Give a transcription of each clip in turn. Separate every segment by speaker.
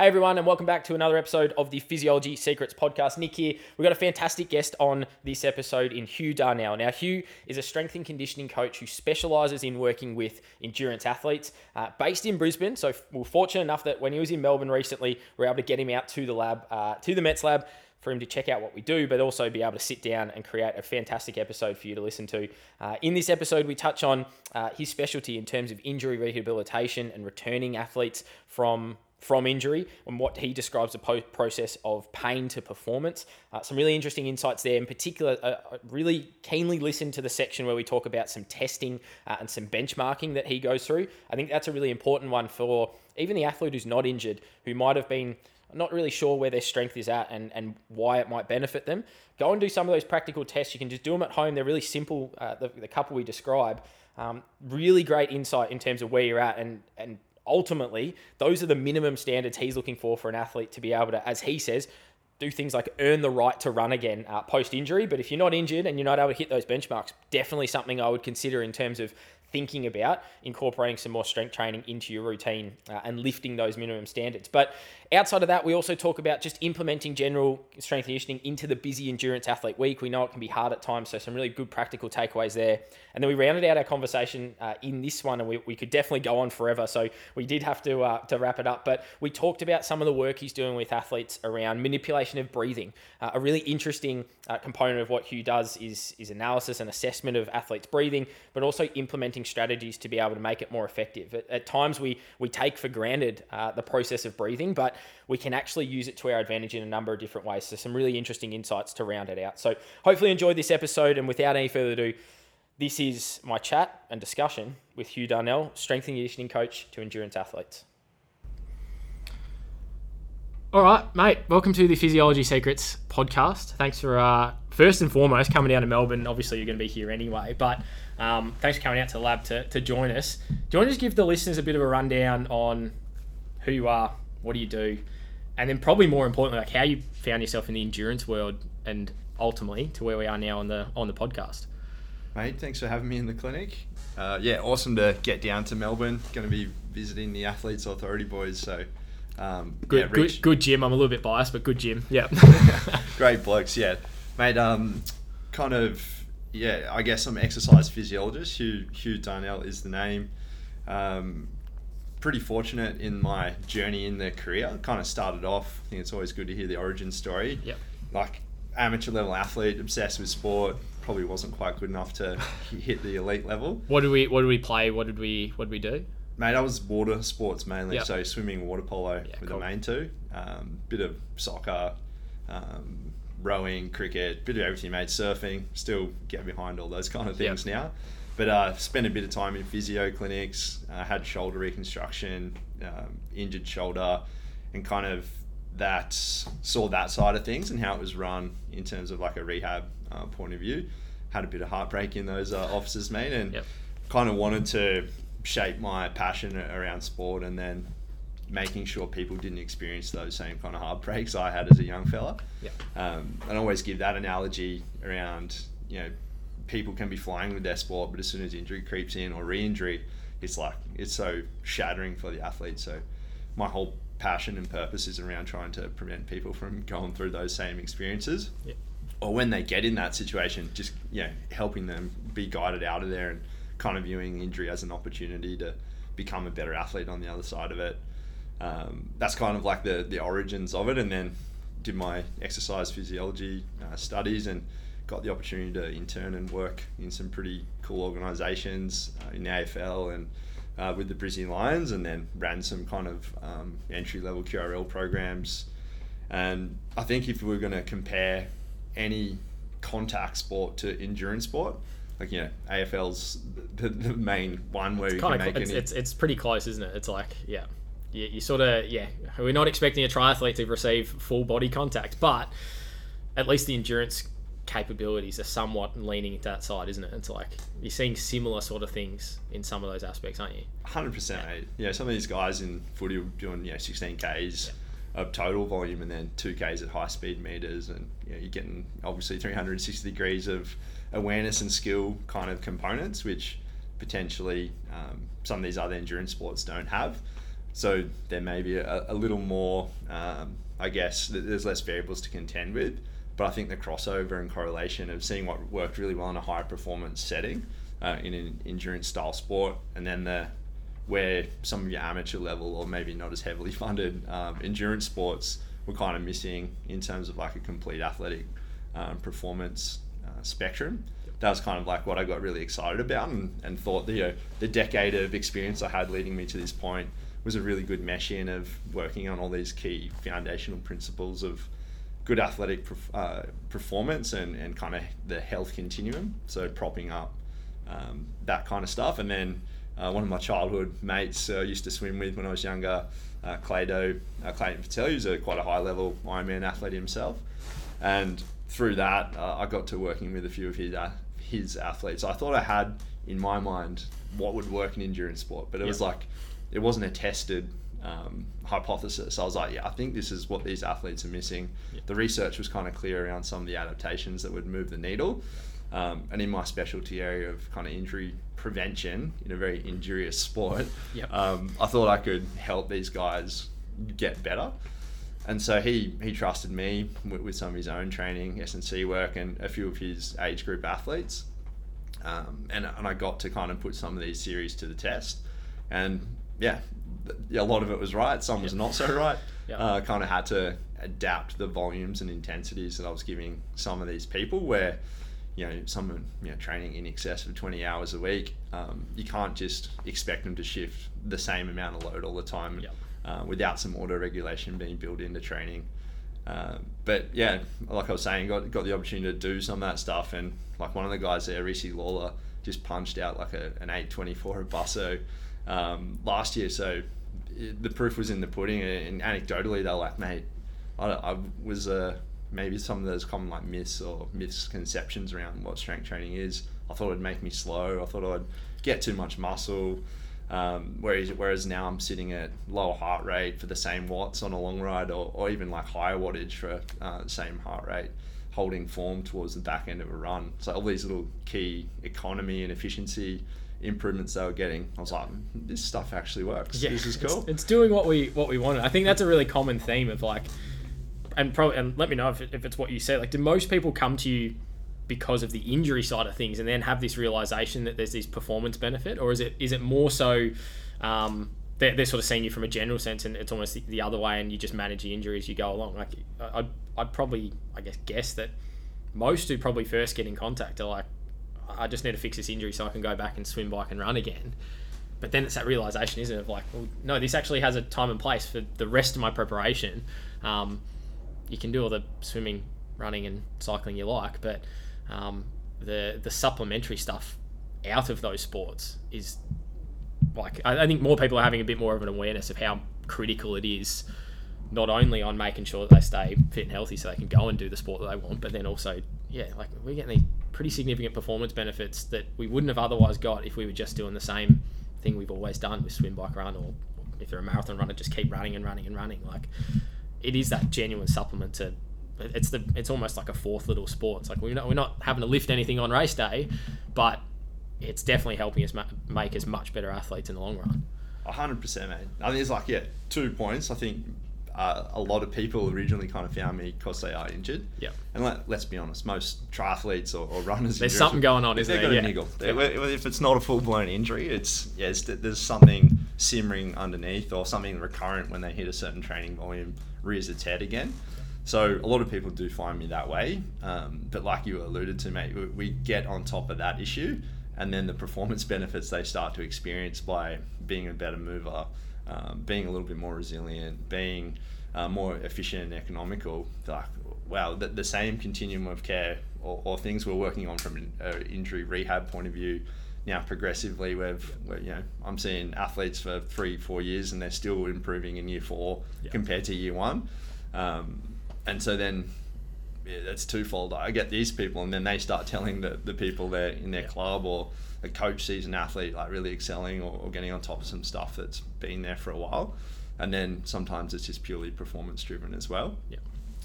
Speaker 1: Hey everyone, and welcome back to another episode of the Physiology Secrets podcast. Nick here. We've got a fantastic guest on this episode in Hugh Darnell. Now, Hugh is a strength and conditioning coach who specializes in working with endurance athletes uh, based in Brisbane. So, we're fortunate enough that when he was in Melbourne recently, we were able to get him out to the lab, uh, to the Mets lab for him to check out what we do, but also be able to sit down and create a fantastic episode for you to listen to. Uh, in this episode, we touch on uh, his specialty in terms of injury rehabilitation and returning athletes from from injury and what he describes the po- process of pain to performance. Uh, some really interesting insights there. In particular, uh, uh, really keenly listen to the section where we talk about some testing uh, and some benchmarking that he goes through. I think that's a really important one for even the athlete who's not injured, who might have been not really sure where their strength is at and, and why it might benefit them. Go and do some of those practical tests. You can just do them at home. They're really simple, uh, the, the couple we describe. Um, really great insight in terms of where you're at and, and ultimately, those are the minimum standards he's looking for for an athlete to be able to, as he says, do things like earn the right to run again uh, post injury. But if you're not injured and you're not able to hit those benchmarks, definitely something I would consider in terms of thinking about incorporating some more strength training into your routine uh, and lifting those minimum standards. But outside of that, we also talk about just implementing general strength conditioning into the busy endurance athlete week. We know it can be hard at times, so some really good practical takeaways there. And then we rounded out our conversation uh, in this one, and we, we could definitely go on forever. So we did have to uh, to wrap it up. But we talked about some of the work he's doing with athletes around manipulation of breathing. Uh, a really interesting uh, component of what Hugh does is is analysis and assessment of athletes' breathing, but also implementing strategies to be able to make it more effective. At, at times, we we take for granted uh, the process of breathing, but we can actually use it to our advantage in a number of different ways. So some really interesting insights to round it out. So hopefully enjoyed this episode, and without any further ado. This is my chat and discussion with Hugh Darnell, strength and conditioning coach to endurance athletes. All right, mate. Welcome to the Physiology Secrets podcast. Thanks for uh, first and foremost coming down to Melbourne. Obviously, you're going to be here anyway, but um, thanks for coming out to the lab to, to join us. Do you want to just give the listeners a bit of a rundown on who you are, what do you do, and then probably more importantly, like how you found yourself in the endurance world, and ultimately to where we are now on the on the podcast.
Speaker 2: Mate, thanks for having me in the clinic. Uh, yeah, awesome to get down to Melbourne. Going to be visiting the Athletes Authority boys, so um,
Speaker 1: good,
Speaker 2: yeah,
Speaker 1: good, good gym. I'm a little bit biased, but good gym. Yeah.
Speaker 2: Great blokes, yeah. Mate, um, kind of, yeah, I guess I'm an exercise physiologist. Hugh, Hugh Darnell is the name. Um, pretty fortunate in my journey in the career. Kind of started off, I think it's always good to hear the origin story.
Speaker 1: Yeah.
Speaker 2: Like amateur level athlete, obsessed with sport, probably wasn't quite good enough to hit the elite level.
Speaker 1: What did we What did we play? What did we What did we do?
Speaker 2: Mate, I was water sports mainly,
Speaker 1: Yep.
Speaker 2: so swimming, water polo
Speaker 1: Yeah,
Speaker 2: were
Speaker 1: cool.
Speaker 2: the main two. Um, bit of soccer, um, rowing, cricket, bit of everything, mate. Surfing, still get behind all those kind of
Speaker 1: Yep.
Speaker 2: things now. But uh, spent a bit of time in physio clinics. Uh, had shoulder reconstruction, um, injured shoulder, and kind of that saw that side of things and how it was run in terms of like a rehab uh, point of view. Had a bit of heartbreak in those uh, offices, mate, and
Speaker 1: Yep.
Speaker 2: kind of wanted to shape my passion around sport and then making sure people didn't experience those same kind of heartbreaks I had as a young fella.
Speaker 1: Yeah.
Speaker 2: Um, I always give that analogy around, you know, people can be flying with their sport, but as soon as injury creeps in or re-injury, it's like it's so shattering for the athlete. So my whole passion and purpose is around trying to prevent people from going through those same experiences
Speaker 1: Yeah.
Speaker 2: or when they get in that situation, just you know, helping them be guided out of there and kind of viewing injury as an opportunity to become a better athlete on the other side of it. Um, that's kind of like the the origins of it, and then did my exercise physiology uh, studies and got the opportunity to intern and work in some pretty cool organisations uh, in the AFL and uh, with the Brisbane Lions, and then ran some kind of um, entry level QRL programs. And I think if we are going to compare any contact sport to endurance sport, like you know, AFL's the, the main one where you can make
Speaker 1: of. It's,
Speaker 2: any.
Speaker 1: it's It's pretty close, isn't it? It's like yeah. You, you sort of yeah. We're not expecting a triathlete to receive full body contact, but at least the endurance capabilities are somewhat leaning into that side, isn't it? It's like you're seeing similar sort of things in some of those aspects, aren't you?
Speaker 2: Hundred percent, mate. Yeah, some of these guys in footy are doing you know sixteen k's of total volume and then two k's at high speed meters, and you know, you're getting obviously three hundred and sixty degrees of awareness and skill kind of components, which potentially um, some of these other endurance sports don't have. So there may be a, a little more, um, I guess, there's less variables to contend with. But I think the crossover and correlation of seeing what worked really well in a high performance setting uh, in an endurance style sport, and then the where some of your amateur level or maybe not as heavily funded um, endurance sports were kind of missing in terms of like a complete athletic um, performance uh, spectrum. That was kind of like what I got really excited about and, and thought the, you know, the decade of experience I had leading me to this point was a really good mesh in of working on all these key foundational principles of good athletic uh, performance and, and kind of the health continuum. So propping up um, that kind of stuff. And then uh, one of my childhood mates uh, used to swim with when I was younger, uh, Claydo, uh, Clayton Fettell, who's a quite a high level Ironman athlete himself. And through that, uh, I got to working with a few of his, his athletes. I thought I had in my mind what would work in endurance sport, but it yep. was like, it wasn't a tested um, hypothesis. I was like, yeah, I think this is what these athletes are missing. Yep. The research was kind of clear around some of the adaptations that would move the needle. Um, and in my specialty area of kind of injury prevention in a very injurious sport, yep. um, I thought I could help these guys get better. And so he, he trusted me with, with some of his own training, S&C work, and a few of his age group athletes. Um, and, and I got to kind of put some of these series to the test. And yeah, a lot of it was right, some was not so right. Yep. Uh, kind of had to adapt the volumes and intensities that I was giving some of these people where you know, someone you know training in excess of 20 hours a week, um, you can't just expect them to shift the same amount of load all the time yep. uh, without some auto regulation being built into training. Uh, but yeah, like I was saying, got got the opportunity to do some of that stuff, and like one of the guys there, Rishi Lawler, just punched out like a, an 824 at Busso um, last year. So the proof was in the pudding, and anecdotally, they're like, mate, I, I was uh, maybe some of those common like myths or misconceptions around what strength training is. I thought it'd make me slow. I thought I'd get too much muscle. Um, whereas whereas now I'm sitting at lower heart rate for the same watts on a long ride, or, or even like higher wattage for uh, same heart rate, holding form towards the back end of a run. So all these little key economy and efficiency improvements they were getting, I was like, this stuff actually works. Yeah, this is cool.
Speaker 1: It's, it's doing what we what we wanted. I think that's a really common theme of like and probably and let me know if, it, if it's what you say. Like, do most people come to you because of the injury side of things, and then have this realization that there's this performance benefit, or is it is it more so? Um, they're, they're sort of seeing you from a general sense, and it's almost the, the other way, and you just manage the injuries as you go along. Like, I'd, I'd probably, I guess, guess that most who probably first get in contact are like, I just need to fix this injury so I can go back and swim, bike, and run again. But then it's that realization, isn't it? Of like, well, no, this actually has a time and place for the rest of my preparation. Um, you can do all the swimming, running, and cycling you like, but um, the the supplementary stuff out of those sports is like I, I think more people are having a bit more of an awareness of how critical it is not only on making sure that they stay fit and healthy so they can go and do the sport that they want, but then also, yeah, like we're getting these pretty significant performance benefits that we wouldn't have otherwise got if we were just doing the same thing we've always done with swim, bike, run, or if they're a marathon runner, just keep running and running and running. Like, it is that genuine supplement to it's the it's almost like a fourth little sport. It's like we're not we're not having to lift anything on race day, but it's definitely helping us ma- make us much better athletes in the long run.
Speaker 2: hundred percent, man. I think it's like yeah, two points. I think uh, a lot of people originally kind of found me because they are injured.
Speaker 1: Yeah.
Speaker 2: And let, us be honest, most triathletes or, or runners.
Speaker 1: There's something going on, isn't
Speaker 2: there?
Speaker 1: Got
Speaker 2: yeah. a niggle. If it's not a full blown injury, it's yeah, it's, there's something simmering underneath or something recurrent when they hit a certain training volume rears its head again. So a lot of people do find me that way. Um, but like you alluded to, mate, we, we get on top of that issue, and then the performance benefits they start to experience by being a better mover, um, being a little bit more resilient, being uh, more efficient and economical. Like, wow, the, the same continuum of care or, or things we're working on from an uh, injury rehab point of view now progressively we've you know I'm seeing athletes for three four years and they're still improving in year four yeah. compared to year one um, and so then yeah, that's twofold I get these people and then they start telling the, the people there in their yeah. club or a coach sees an athlete like really excelling or, or, getting on top of some stuff that's been there for a while and then sometimes it's just purely performance driven as well
Speaker 1: yeah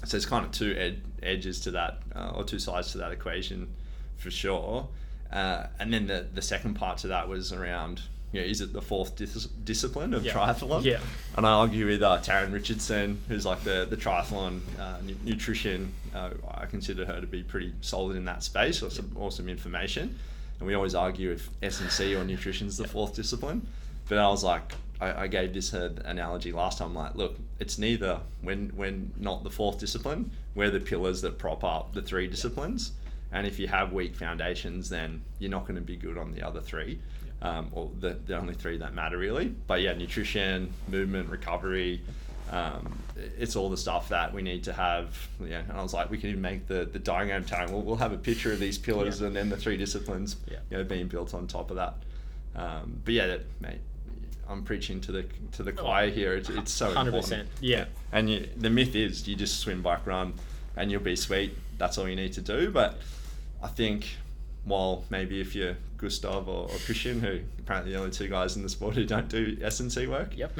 Speaker 1: so
Speaker 2: there's kind of two ed- edges to that uh, or two sides to that equation for sure uh, and then the, the second part to that was around you know, is it the fourth dis- discipline of
Speaker 1: Yeah.
Speaker 2: triathlon?
Speaker 1: Yeah.
Speaker 2: And I argue with uh, Taryn Richardson, who's like the, the triathlon uh, nu- nutrition. Uh, I consider her to be pretty solid in that space, or some awesome information. And we always argue if S and C or nutrition's the fourth discipline. But I was like, I, I gave this uh, analogy last time. Like, look, it's neither. When when not the fourth discipline, we're the pillars that prop up the three disciplines. And if you have weak foundations, then you're not going to be good on the other three, um, or the, the only three that matter really. But yeah, nutrition, movement, recovery, um, it's all the stuff that we need to have. Yeah, and I was like, we can even make the, the diagram tag. We'll, we'll have a picture of these pillars
Speaker 1: Yeah.
Speaker 2: and then the three disciplines,
Speaker 1: Yeah.
Speaker 2: you know, being built on top of that. Um, but yeah, that, mate, I'm preaching to the to the choir here. It's, it's so
Speaker 1: Hundred
Speaker 2: important.
Speaker 1: percent. Yeah.
Speaker 2: And you, the myth is you just swim, bike, run, and you'll be sweet. That's all you need to do. But I think while maybe if you're Gustav or, or Kristian, who apparently the only two guys in the sport who don't do S and C work,
Speaker 1: Yep.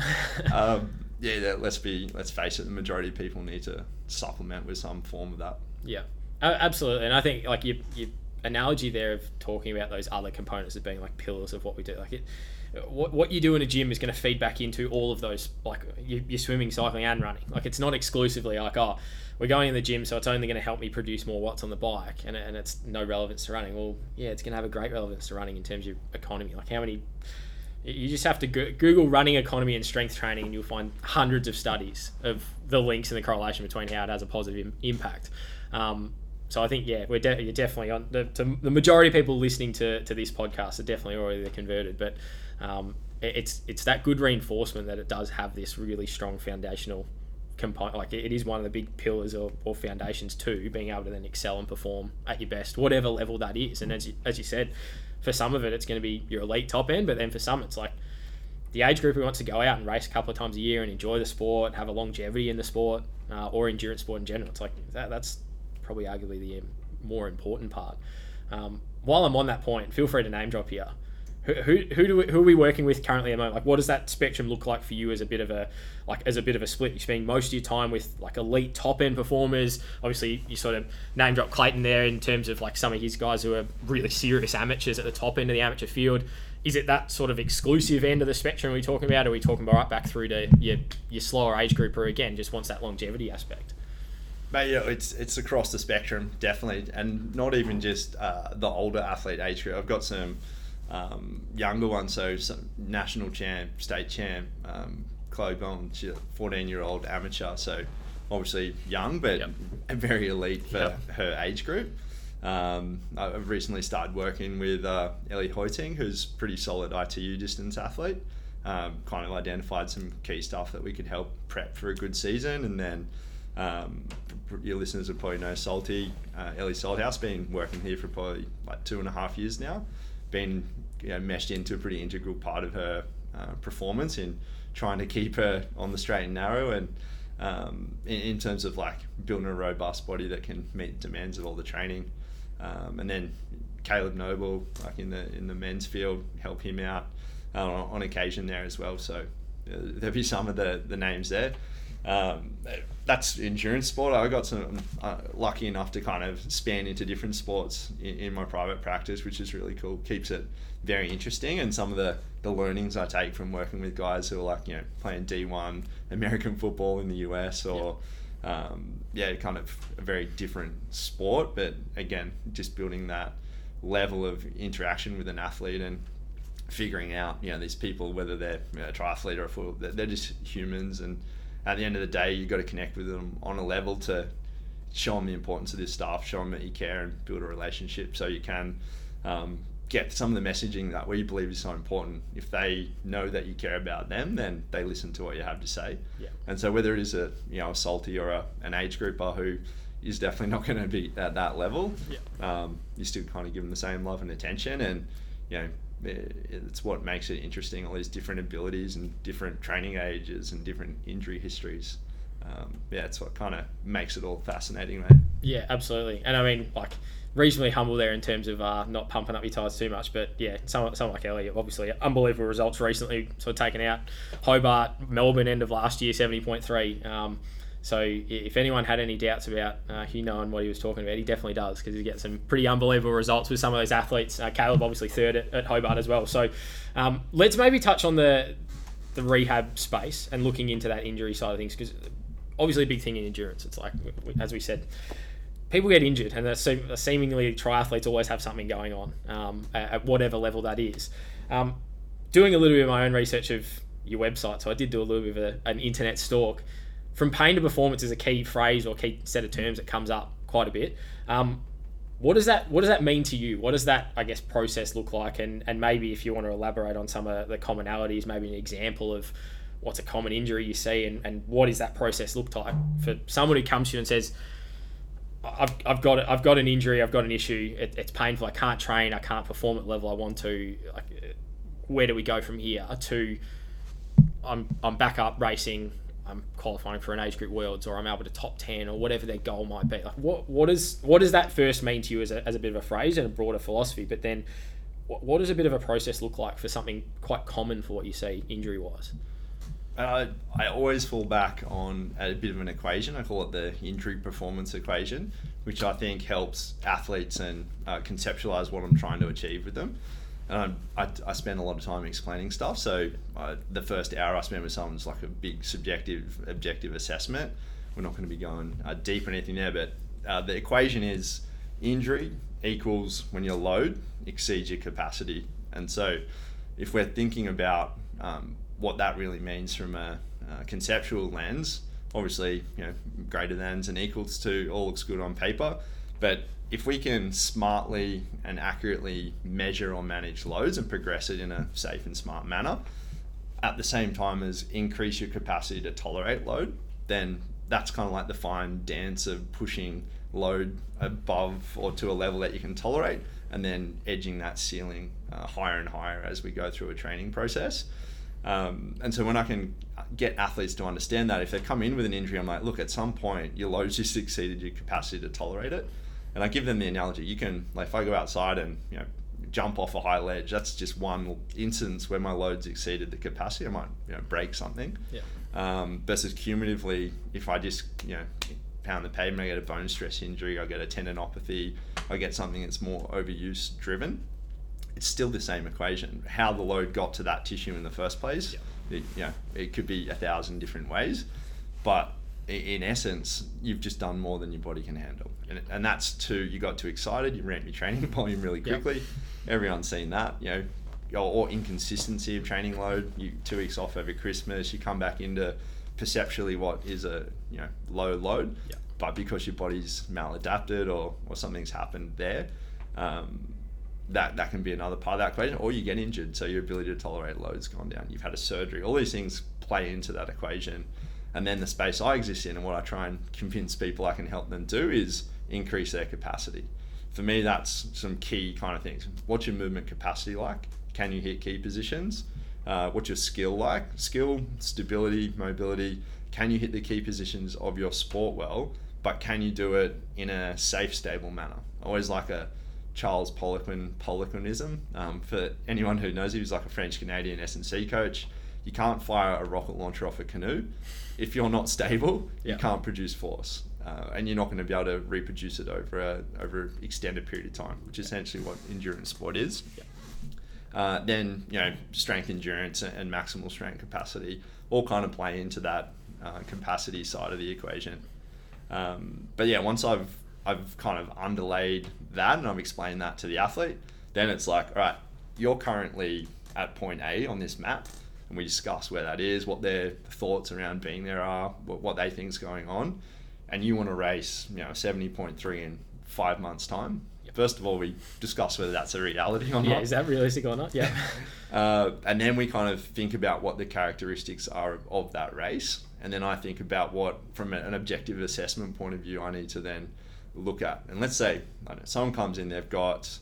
Speaker 2: um, yeah, let's be let's face it, the majority of people need to supplement with some form of that.
Speaker 1: Yeah, absolutely. And I think like your your analogy there of talking about those other components as being like pillars of what we do, like it. What, what you do in a gym is going to feed back into all of those, like your, your swimming, cycling, and running. Like it's not exclusively like, oh, we're going in the gym, so it's only going to help me produce more watts on the bike, and, and it's no relevance to running. Well, yeah, it's going to have a great relevance to running in terms of economy. Like how many you just have to go- Google running economy and strength training, and you'll find hundreds of studies of the links and the correlation between how it has a positive Im- impact. Um, so I think yeah, we're de- you're definitely on the, to the majority of people listening to, to this podcast are definitely already converted, but um, it- it's it's that good reinforcement that it does have this really strong foundational component. Like it it is one of the big pillars or, or foundations too, being able to then excel and perform at your best, whatever level that is. And as you, as you said, for some of it, it's going to be your elite top end, but then for some, it's like the age group who wants to go out and race a couple of times a year and enjoy the sport, have a longevity in the sport, uh, or endurance sport in general. It's like that, that's probably arguably the um, more important part. Um, while I'm on that point, feel free to name drop here. Who, who, do we, who are we working with currently at the moment? Like, what does that spectrum look like for you as a bit of a like as a bit of a split? You spend most of your time with like elite top end performers. Obviously, you sort of name drop Clayton there in terms of like some of his guys who are really serious amateurs at the top end of the amateur field. Is it that sort of exclusive end of the spectrum we're talking about? Or are we talking about right back through to your your slower age group, or again just wants that longevity aspect?
Speaker 2: But yeah, it's it's across the spectrum, definitely, and not even just uh, the older athlete age group. I've got some um, younger one, so some national champ, state champ, um, Chloe Bond, she's a 14 year old amateur, so obviously young, but
Speaker 1: Yep.
Speaker 2: very elite for
Speaker 1: Yep.
Speaker 2: her age group. Um, I've recently started working with uh, Ellie Hoiting, who's pretty solid ITU distance athlete. Um, kind of identified some key stuff that we could help prep for a good season, and then um, your listeners will probably know Salty, uh, Ellie Salthouse, been working here for probably like two and a half years now. Been you know, meshed into a pretty integral part of her uh, performance in trying to keep her on the straight and narrow, and um, in, in terms of like building a robust body that can meet demands of all the training. Um, and then Caleb Noble, like in the in the men's field, help him out uh, on, on occasion there as well. So uh, there'll be some of the the names there. Um, that's endurance sport. I got some uh, lucky enough to kind of span into different sports in, in my private practice, which is really cool. Keeps it very interesting, and some of the the learnings I take from working with guys who are like you know playing D one American football in the US or um, yeah, kind of a very different sport, but again, just building that level of interaction with an athlete and figuring out, you know, these people, whether they're you know, a triathlete or a foot, they're, they're just humans. And at the end of the day, you've got to connect with them on a level to show them the importance of this stuff, show them that you care and build a relationship so you can um, get some of the messaging that we believe is so important. If they know that you care about them, then they listen to what you have to say.
Speaker 1: Yeah.
Speaker 2: And so whether it is a you know a salty or a, an age grouper who is definitely not going to be at that level,
Speaker 1: Yeah.
Speaker 2: um, you still kind of give them the same love and attention, and you know it's what makes it interesting. All these different abilities and different training ages and different injury histories. Um, yeah, it's what kind of makes it all fascinating, mate.
Speaker 1: Yeah, absolutely. And I mean, like, reasonably humble there in terms of uh, not pumping up your tires too much. But yeah, someone, someone like Elliot, obviously, unbelievable results recently. So taken out Hobart, Melbourne end of last year, 70.3. Um, So if anyone had any doubts about uh, Hugh knowing what he was talking about, he definitely does because he gets some pretty unbelievable results with some of those athletes. Uh, Caleb obviously third at, at Hobart as well. So um, let's maybe touch on the the rehab space and looking into that injury side of things because obviously a big thing in endurance. It's like as we said, people get injured, and seemingly triathletes always have something going on um, at whatever level that is. Um, doing a little bit of my own research of your website, so I did do a little bit of a, an internet stalk. From pain to performance is a key phrase or key set of terms that comes up quite a bit. Um, what does that What does that mean to you? What does that I guess process look like? And and maybe if you want to elaborate on some of the commonalities, maybe an example of what's a common injury you see, and, and what does that process look like for someone who comes to you and says, I've, I've got I've got an injury, I've got an issue, it, it's painful, I can't train, I can't perform at level I want to. Like, where do we go from here? To I'm I'm back up racing, I'm qualifying for an age group worlds, or I'm able to top ten, or whatever their goal might be. Like, what what is what does that first mean to you as a, as a bit of a phrase and a broader philosophy? But then, what, what does a bit of a process look like for something quite common for what you see injury wise?
Speaker 2: Uh, I always fall back on a bit of an equation. I call it the injury performance equation, which I think helps athletes and uh, conceptualize what I'm trying to achieve with them. And I, I, spend a lot of time explaining stuff. So uh, the first hour I spend with someone is like a big subjective, objective assessment. We're not going to be going uh, deep or anything there, but uh, the equation is injury equals when your load exceeds your capacity. And so if we're thinking about um, what that really means from a, a conceptual lens. Obviously, you know, greater than's and equals to all looks good on paper, but if we can smartly and accurately measure or manage loads and progress it in a safe and smart manner, at the same time as increase your capacity to tolerate load, then that's kind of like the fine dance of pushing load above or to a level that you can tolerate and then edging that ceiling uh, higher and higher as we go through a training process. Um, and so when I can get athletes to understand that, if they come in with an injury, I'm like, look, at some point your loads just exceeded your capacity to tolerate it. And I give them the analogy: you can, like, if I go outside and you know jump off a high ledge, that's just one instance where my loads exceeded the capacity. I might you know break something.
Speaker 1: Yeah.
Speaker 2: Um, versus cumulatively, if I just you know pound the pavement, I get a bone stress injury, I get a tendinopathy, I get something that's more overuse driven it's still the same equation. How the load got to that tissue in the first place, yeah. it, you know, it could be a thousand different ways, but in essence, you've just done more than your body can handle, and, and that's too. You got too excited. You ramp your training volume really quickly. Everyone's seen that, you know, or, or, inconsistency of training load. You two weeks off over Christmas, you come back into perceptually what is a you know low load, but because your body's maladapted or or something's happened there. Um, that that can be another part of that equation, or you get injured, so your ability to tolerate load's gone down. You've had a surgery. All these things play into that equation, and then the space I exist in, and what I try and convince people I can help them do is increase their capacity. For me, that's some key kind of things. What's your movement capacity like? Can you hit key positions? Uh, what's your skill like? Skill, stability, mobility. Can you hit the key positions of your sport well? But can you do it in a safe, stable manner? Always like a Charles Poliquin Poliquinism. Um, for anyone who knows, he was like a French Canadian S&C coach. You can't fire a rocket launcher off a canoe. If you're not stable, yeah. you can't produce force. Uh, and you're not going to be able to reproduce it over a over an extended period of time, which is essentially what endurance sport is.
Speaker 1: Yeah.
Speaker 2: Uh, then you know strength, endurance, and maximal strength capacity all kind of play into that uh, capacity side of the equation. Um, but yeah, once I've I've kind of underlaid that and I've explained that to the athlete, then it's like, all right, you're currently at point A on this map, and we discuss where that is, what their thoughts around being there are, what, what they is going on, and you want to race, you know, seventy point three in five months' time. First of all, we discuss whether that's a reality or not.
Speaker 1: Yeah, is that realistic or not? Yeah.
Speaker 2: uh, and then we kind of think about what the characteristics are of that race, and then I think about what, from an objective assessment point of view, I need to then look at. And let's say know, someone comes in, they've got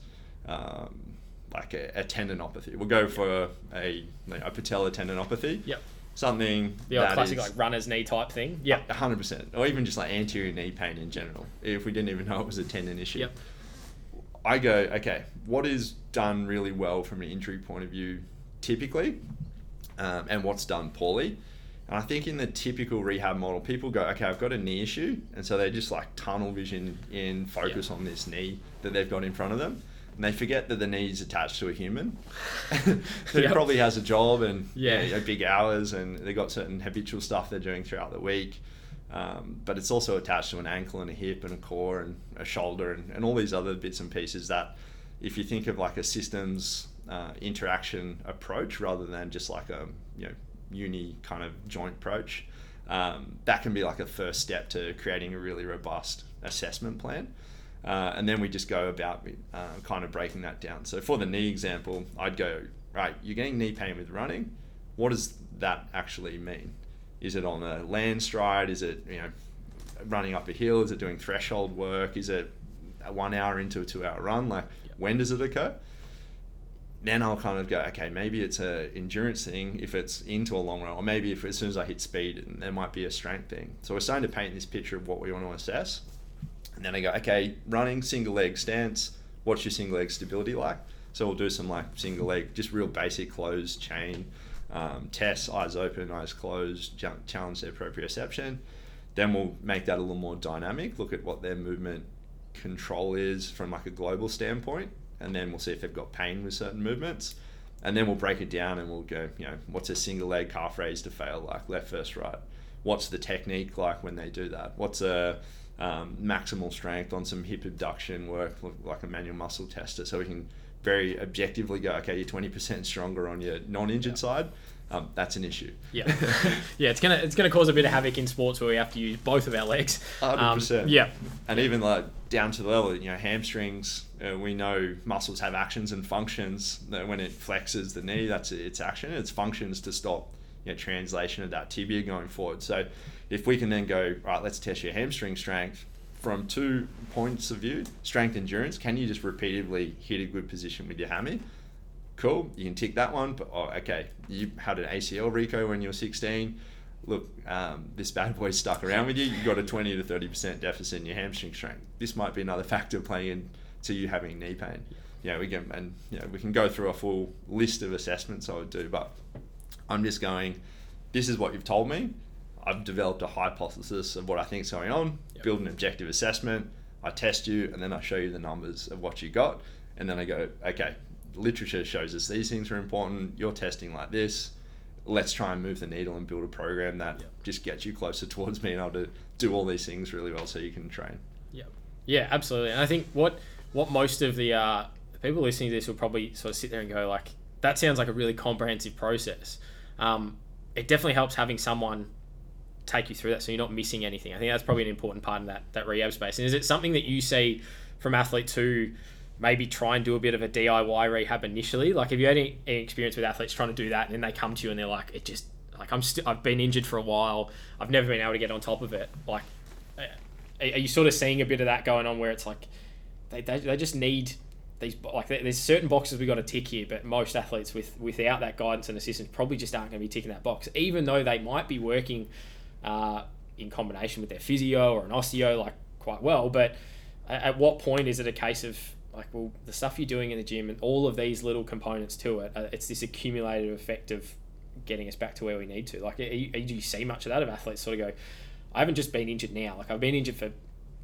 Speaker 2: um, like a, a, tendinopathy. We'll go for a, a patella tendinopathy.
Speaker 1: Yep.
Speaker 2: Something
Speaker 1: the old classic like runner's knee type thing. Yeah.
Speaker 2: hundred percent, or even just like anterior knee pain in general. If we didn't even know it was a tendon issue.
Speaker 1: Yep.
Speaker 2: I go, okay, what is done really well from an injury point of view, typically, um, and what's done poorly. And I think in the typical rehab model, people go, okay, I've got a knee issue. And so they just like tunnel vision in, focus on this knee that they've got in front of them. And they forget that the knee is attached to a human who
Speaker 1: Yep.
Speaker 2: probably has a job and
Speaker 1: Yeah.
Speaker 2: you know, big hours and they've got certain habitual stuff they're doing throughout the week. Um, but it's also attached to an ankle and a hip and a core and a shoulder and, and all these other bits and pieces that if you think of like a systems uh, interaction approach rather than just like a you know uni kind of joint approach um, that can be like a first step to creating a really robust assessment plan uh, and then we just go about uh, kind of breaking that down. So for the knee example i'd go right you're getting knee pain with running. What does that actually mean? Is it on a land stride is it you know running up a hill? Is it doing threshold work? Is it one hour into a two hour run? Like when does it occur? Then I'll kind of go, okay, maybe it's a endurance thing if it's into a long run, or maybe if as soon as I hit speed, there might be a strength thing. So we're starting to paint this picture of what we want to assess, and then I go, okay, running single leg stance. What's your single leg stability like? So we'll do some like single leg, just real basic closed chain um, tests, eyes open, eyes closed, challenge their proprioception. Then we'll make that a little more dynamic. Look at what their movement control is from like a global standpoint, and then we'll see if they've got pain with certain movements. And then we'll break it down and we'll go, you know, what's a single leg calf raise to fail like, left, first, right? What's the technique like when they do that? What's a um, maximal strength on some hip abduction work, like a manual muscle tester, so we can very objectively go, okay, you're 20% stronger on your non-injured side. Um, that's an issue.
Speaker 1: Yeah, yeah, it's gonna it's gonna cause a bit of havoc in sports where we have to use both of our legs. Um,
Speaker 2: 100%.
Speaker 1: yeah,
Speaker 2: and even like down to the level, you know, hamstrings. Uh, we know muscles have actions and functions. That when it flexes the knee, that's its action. Its functions to stop you know, translation of that tibia going forward. So, if we can then go right, let's test your hamstring strength from two points of view: strength, endurance. Can you just repeatedly hit a good position with your hammy? Cool, you can tick that one. But oh, okay, you had an ACL reco when you were 16 look, um, this bad boy's stuck around with you. You've got a 20 to 30% deficit in your hamstring strength. This might be another factor playing into you having knee pain. You know, we can and you know we can go through a full list of assessments I would do, but I'm just going. This is what you've told me. I've developed a hypothesis of what I think is going on.
Speaker 1: Yep.
Speaker 2: Build an objective assessment. I test you, and then I show you the numbers of what you got, and then I go, okay, literature shows us these things are important. You're testing like this let's try and move the needle and build a program that
Speaker 1: Yep.
Speaker 2: just gets you closer towards being able to do all these things really well so you can train.
Speaker 1: yeah, yeah, absolutely. And I think what what most of the uh, people listening to this will probably sort of sit there and go like, that sounds like a really comprehensive process. Um, it definitely helps having someone take you through that so you're not missing anything. I think that's probably an important part of that that rehab space. And is it something that you see from athletes who maybe try and do a bit of a DIY rehab initially? Like, have you had any, any experience with athletes trying to do that and then they come to you and they're like, it just like I'm still I've been injured for a while. I've never been able to get on top of it. Like, are you sort of seeing a bit of that going on where it's like they, they, they just need these like there's certain boxes we got to tick here, but most athletes with without that guidance and assistance probably just aren't going to be ticking that box, even though they might be working uh, in combination with their physio or an osteo like quite well. But at, at what point is it a case of like, well, the stuff you're doing in the gym and all of these little components to it, uh, it's this accumulative effect of getting us back to where we need to. Like, do you see much of that of athletes sort of go, I haven't just been injured now. Like, I've been injured for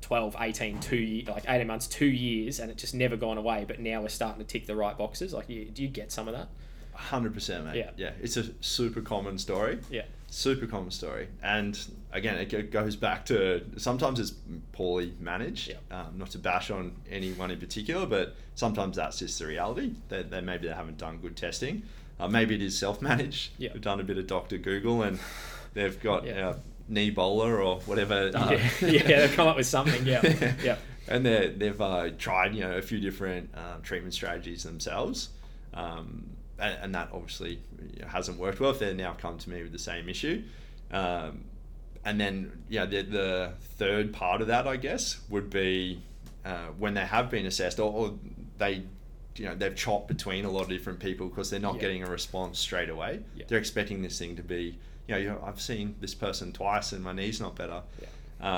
Speaker 1: 12, 18, two like 18 months, two years, and it just never gone away. But now we're starting to tick the right boxes. Like, you, do you get some of that?
Speaker 2: Hundred percent, mate.
Speaker 1: Yeah.
Speaker 2: yeah. It's a super common story.
Speaker 1: Yeah.
Speaker 2: Super common story, and again, it goes back to sometimes it's poorly managed.
Speaker 1: Yeah.
Speaker 2: Um, not to bash on anyone in particular, but sometimes that's just the reality. That they, maybe they haven't done good testing. Uh, maybe it is self-managed.
Speaker 1: Yeah.
Speaker 2: We've done a bit of Doctor Google, and they've got
Speaker 1: Yeah.
Speaker 2: uh, knee bowler or whatever. uh,
Speaker 1: yeah, yeah, they've come up with something. Yeah, yeah,
Speaker 2: and they they've uh, tried you know a few different um, treatment strategies themselves, um, and, and that obviously you know, hasn't worked well. If they now come to me with the same issue, um, and then yeah, the, the third part of that I guess would be uh, when they have been assessed or, or they. You know they've chopped between a lot of different people because they're not
Speaker 1: Yeah.
Speaker 2: getting a response straight away.
Speaker 1: Yeah.
Speaker 2: They're expecting this thing to be, you know, you know, I've seen this person twice and my knee's not better.
Speaker 1: Yeah.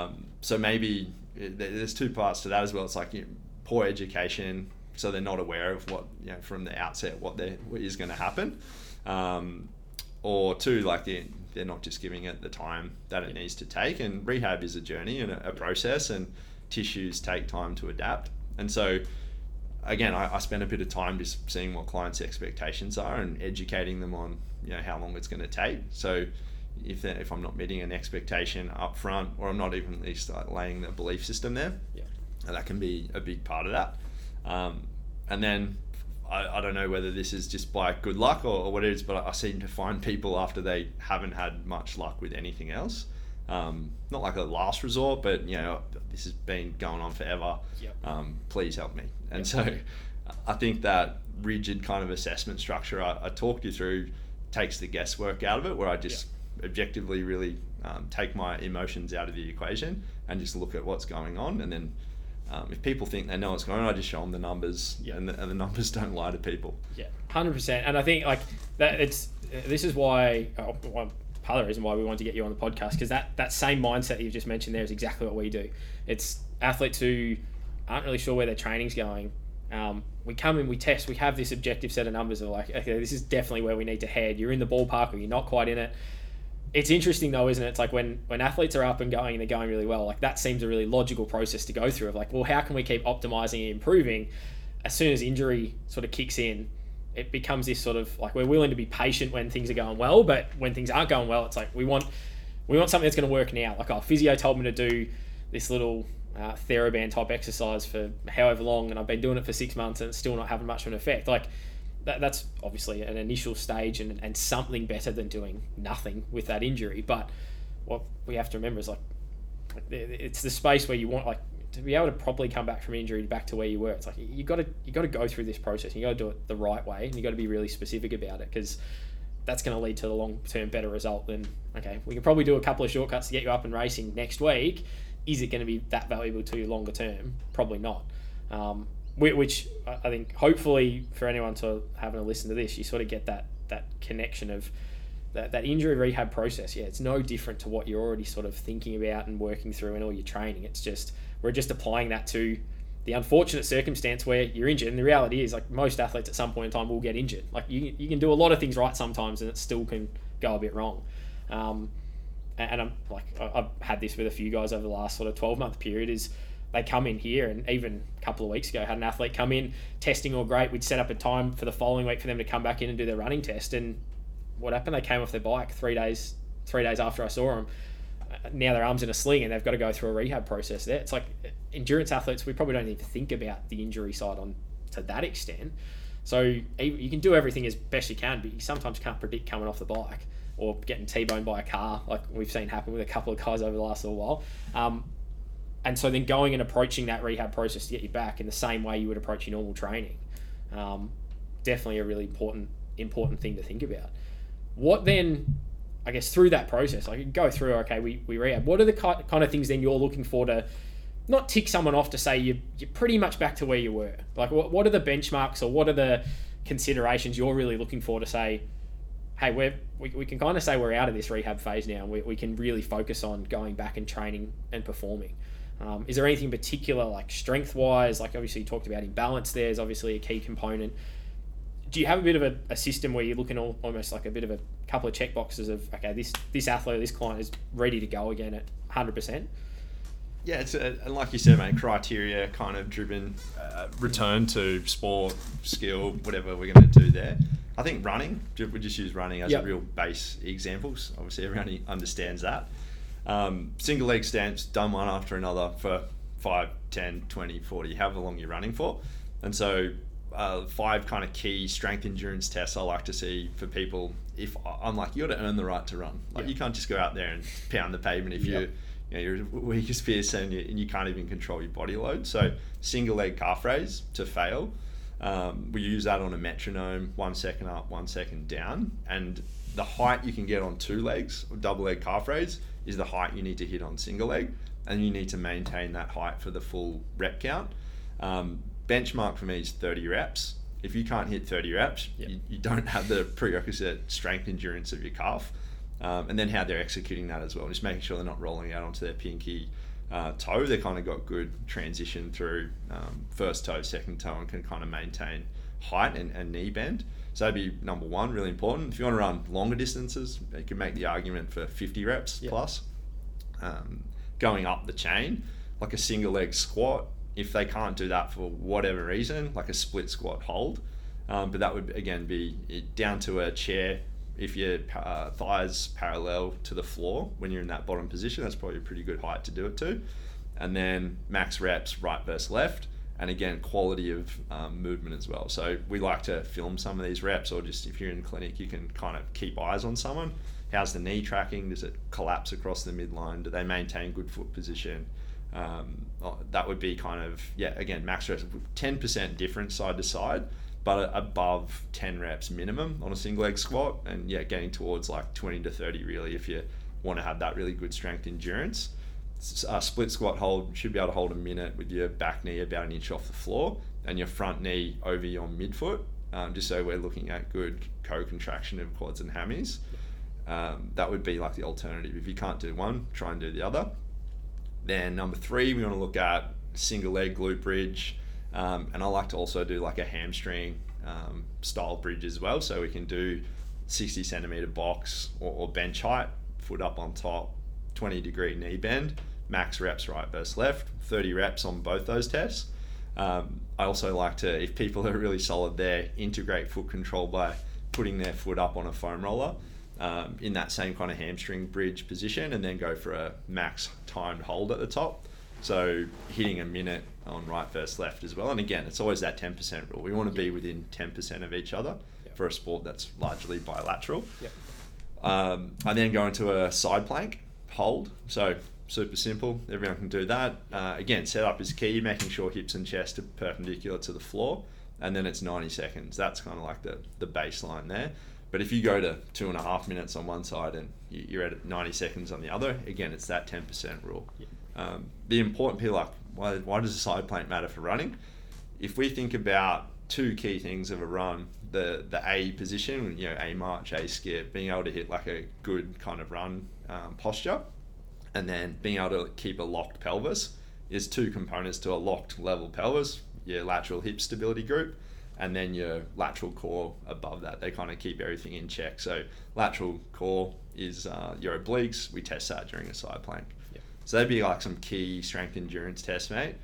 Speaker 2: Um, so maybe uh, there- there's two parts to that as well. It's like you know, poor education, so they're not aware of what you know from the outset what what is going to happen, um, or two like the they're not just giving it the time that it needs to take. And rehab is a journey and a, a process, and tissues take time to adapt. And so, again, I, I spend a bit of time just seeing what clients' expectations are and educating them on you know how long it's going to take. So if if I'm not meeting an expectation up front, or I'm not even at least like laying the belief system there,
Speaker 1: yeah.
Speaker 2: that can be a big part of that. Um, and then I, I don't know whether this is just by good luck or, or what it is, but I, seem to find people after they haven't had much luck with anything else. Um, not like a last resort, but you know, this has been going on forever.
Speaker 1: Yep.
Speaker 2: Um, please help me. And
Speaker 1: Yep.
Speaker 2: so I think that rigid kind of assessment structure I, I talked you through takes the guesswork out of it, where I just objectively really um, take my emotions out of the equation and just look at what's going on. And then um, if people think they know what's going on, I just show them the numbers,
Speaker 1: Yeah.
Speaker 2: and, the, and the numbers don't lie to people.
Speaker 1: Yeah, hundred percent. And I think like that. It's this is why oh, well, part of the reason why we wanted to get you on the podcast because that that same mindset you've just mentioned there is exactly what we do. It's athletes who aren't really sure where their training's going. Um, we come in, we test, we have this objective set of numbers. Of like, okay, this is definitely where we need to head. You're in the ballpark, or you're not quite in it. It's interesting though, isn't it? It's like when when athletes are up and going and they're going really well, like that seems a really logical process to go through. Of like, well, how can we keep optimizing and improving? As soon as injury sort of kicks in, it becomes this sort of like we're willing to be patient when things are going well, but when things aren't going well, it's like we want we want something that's going to work now. Like our physio told me to do this little uh, TheraBand type exercise for however long, and I've been doing it for six months, and it's still not having much of an effect. Like that, that's obviously an initial stage and, and something better than doing nothing with that injury. But what we have to remember is like it's the space where you want like to be able to properly come back from injury back to where you were. It's like you got to you got to go through this process. You got to do it the right way, and you got to be really specific about it because that's going to lead to the long term better result. Than okay, we can probably do a couple of shortcuts to get you up and racing next week. Is it going to be that valuable to you longer term? Probably not. Um, which I think hopefully for anyone to having a listen to this, you sort of get that that connection of that, that injury rehab process, yeah, it's no different to what you're already sort of thinking about and working through in all your training. It's just we're just applying that to the unfortunate circumstance where you're injured. And the reality is, like most athletes at some point in time will get injured. Like you, you can do a lot of things right sometimes, and it still can go a bit wrong. Um, and I'm like I've had this with a few guys over the last sort of 12 month period is they come in here and even a couple of weeks ago had an athlete come in testing all great. We'd set up a time for the following week for them to come back in and do their running test. And what happened? They came off their bike three days three days after I saw them now their arms in a sling and they've got to go through a rehab process there. It's like uh, endurance athletes we probably don't to think about the injury side on to that extent. So you can do everything as best you can, but you sometimes can't predict coming off the bike or getting T-boned by a car, like we've seen happen with a couple of guys over the last little while. Um, and so then going and approaching that rehab process to get you back in the same way you would approach your normal training, um, definitely a really important important thing to think about. What then? I guess through that process, like you go through. Okay, we, we rehab. What are the kind of things then you're looking for to not tick someone off to say you, you're pretty much back to where you were. Like, what, what are the benchmarks or what are the considerations you're really looking for to say, hey, we're, we, we can kind of say we're out of this rehab phase now we, we can really focus on going back and training and performing? Um, is there anything particular, like strength wise? Like, obviously, you talked about imbalance there is obviously a key component. Do you have a bit of a, a system where you're looking all, almost like a bit of a couple of check boxes of, okay, this, this athlete, this client is ready to go again at 100%?
Speaker 2: Yeah, it's a, and like you said, mate, criteria kind of driven uh, return to sport, skill, whatever we're going to do there. I think running, we just use running as
Speaker 1: Yep.
Speaker 2: a real base examples. Obviously, everyone understands that. Um, single leg stance, done one after another for 5, 10, 20, 40, however long you're running for. And so, uh, five kind of key strength endurance tests I like to see for people. If I'm like, you got to earn the right to run. Like, you can't just go out there and pound the pavement if
Speaker 1: Yep.
Speaker 2: you you know, you're weakest pierce and you, and you can't even control your body load. So single leg calf raise to fail. Um, we use that on a metronome, one second up, one second down. And the height you can get on two legs, or double leg calf raise, is the height you need to hit on single leg. And you need to maintain that height for the full rep count. Um, benchmark for me is 30 reps. If you can't hit 30 reps,
Speaker 1: Yep.
Speaker 2: you, you don't have the prerequisite strength endurance of your calf um, and then how they're executing that as well. Just making sure they're not rolling out onto their pinky uh, toe. They kind of got good transition through um, first toe, second toe, and can kind of maintain height and, and knee bend. So that'd be number one, really important. If you want to run longer distances, you can make the argument for 50 reps
Speaker 1: Yeah.
Speaker 2: plus. Um, going up the chain, like a single leg squat, if they can't do that for whatever reason, like a split squat hold, um, but that would again be down to a chair. If your uh, thighs parallel to the floor when you're in that bottom position, that's probably a pretty good height to do it to. And then max reps, right versus left, and again quality of um, movement as well. So we like to film some of these reps, or just if you're in clinic, you can kind of keep eyes on someone. How's the knee tracking? Does it collapse across the midline? Do they maintain good foot position? Um, oh, that would be kind of yeah again max reps, ten percent difference side to side, but above ten reps minimum on a single leg squat, and yeah getting towards like twenty to thirty really if you want to have that really good strength endurance. Uh, split squat hold should be able to hold a minute with your back knee about an inch off the floor and your front knee over your midfoot, um, just so we're looking at good co-contraction of quads and hammies. Um, that would be like the alternative. If you can't do one, try and do the other. Then number three, we want to look at single leg glute bridge, um, and I like to also do like a hamstring um, style bridge as well. So we can do 60 centimeter box or, or bench height, foot up on top, 20 degree knee bend, max reps right versus left, 30 reps on both those tests. Um, I also like to, if people are really solid there, integrate foot control by putting their foot up on a foam roller um, in that same kind of hamstring bridge position and then go for a max timed hold at the top. So hitting a minute on right versus left as well. And again, it's always that 10% rule. We want to be within 10% of each other
Speaker 1: Yep.
Speaker 2: for a sport that's largely bilateral.
Speaker 1: Yep.
Speaker 2: Um, I then go into a side plank hold. So super simple. Everyone can do that. Uh, again, setup is key. Making sure hips and chest are perpendicular to the floor, and then it's 90 seconds. That's kind of like the the baseline there. But if you go to two and a half minutes on one side and you- you're at 90 seconds on the other, again, it's that 10% rule.
Speaker 1: Yep.
Speaker 2: Um, the important like, why, why does a side plank matter for running? If we think about two key things of a run, the the A position, you know, A march, A skip, being able to hit like a good kind of run um, posture, and then being able to keep a locked pelvis is two components to a locked level pelvis. Your lateral hip stability group, and then your lateral core above that. They kind of keep everything in check. So lateral core is uh, your obliques. We test that during a side plank. So that'd be like some key strength endurance tests, mate.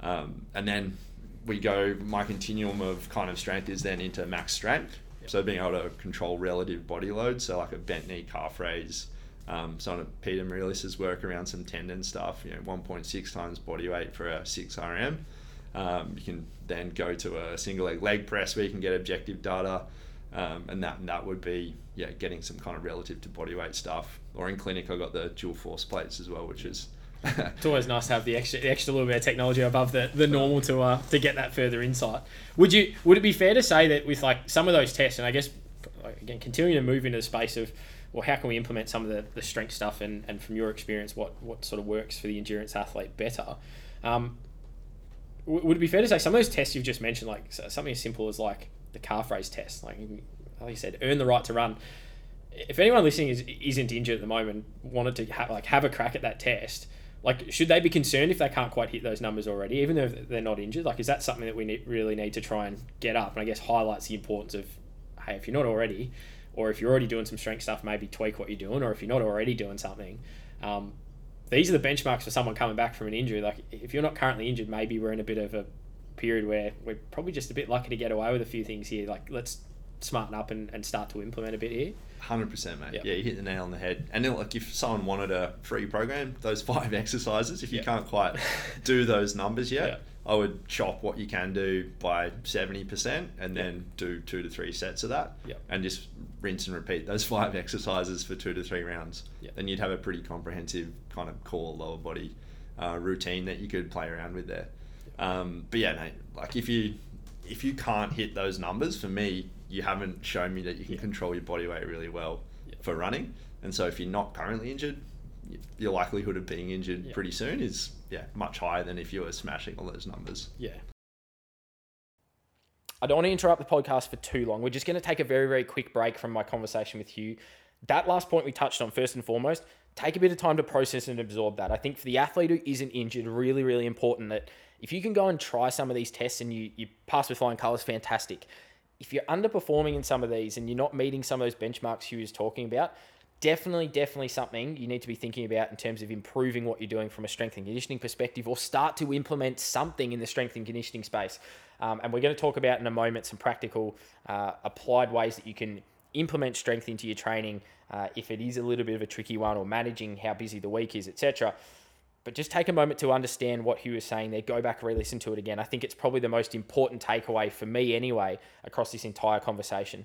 Speaker 2: Um, and then we go, my continuum of kind of strength is then into max strength. So being able to control relative body load. So like a bent knee calf raise, um, some of Peter Malliaras's work around some tendon stuff, you know, 1.6 times body weight for a 6 RM. Um, you can then go to a single leg leg press where you can get objective data. Um, and that that would be yeah getting some kind of relative to body weight stuff. Or in clinic, I got the dual force plates as well, which is
Speaker 1: It's always nice to have the extra, the extra little bit of technology above the, the normal to uh, to get that further insight. Would you would it be fair to say that with like some of those tests, and I guess again continuing to move into the space of well, how can we implement some of the, the strength stuff, and, and from your experience, what what sort of works for the endurance athlete better? Um, would it be fair to say some of those tests you've just mentioned, like something as simple as like the calf raise test, like like you said, earn the right to run. If anyone listening is isn't injured at the moment, wanted to have like have a crack at that test, like should they be concerned if they can't quite hit those numbers already, even though they're not injured? Like, is that something that we need, really need to try and get up? And I guess highlights the importance of, hey, if you're not already, or if you're already doing some strength stuff, maybe tweak what you're doing, or if you're not already doing something. Um, these are the benchmarks for someone coming back from an injury. Like, if you're not currently injured, maybe we're in a bit of a period where we're probably just a bit lucky to get away with a few things here. Like, let's smarten up and, and start to implement a bit here.
Speaker 2: Hundred percent, mate.
Speaker 1: Yep.
Speaker 2: Yeah, you hit the nail on the head. And then, like, if someone wanted a free program, those five exercises, if you
Speaker 1: Yep.
Speaker 2: can't quite do those numbers yet,
Speaker 1: Yeah.
Speaker 2: I would chop what you can do by seventy percent, and
Speaker 1: Yep.
Speaker 2: then do two to three sets of that,
Speaker 1: Yep.
Speaker 2: and just rinse and repeat those five exercises for two to three rounds.
Speaker 1: Yep.
Speaker 2: Then you'd have a pretty comprehensive kind of core lower body uh, routine that you could play around with there. Um, but yeah, mate, like if you if you can't hit those numbers, for me, you haven't shown me that you can
Speaker 1: Yeah.
Speaker 2: control your body weight really well
Speaker 1: Yeah.
Speaker 2: for running. And so if you're not currently injured, your likelihood of being injured
Speaker 1: Yeah.
Speaker 2: pretty soon is yeah much higher than if you were smashing all those numbers.
Speaker 1: Yeah. I don't want to interrupt the podcast for too long. We're just going to take a very, very quick break from my conversation with you. That last point we touched on, first and foremost, take a bit of time to process and absorb that. I think for the athlete who isn't injured, really, really important that if you can go and try some of these tests and you, you pass with flying colours, fantastic. if you're underperforming in some of these and you're not meeting some of those benchmarks Hugh was talking about, definitely, definitely something you need to be thinking about in terms of improving what you're doing from a strength and conditioning perspective or start to implement something in the strength and conditioning space. Um, and we're going to talk about in a moment some practical uh, applied ways that you can implement strength into your training uh, if it is a little bit of a tricky one or managing how busy the week is, etc. But just take a moment to understand what Hugh was saying there. Go back, and re listen to it again. I think it's probably the most important takeaway for me, anyway, across this entire conversation.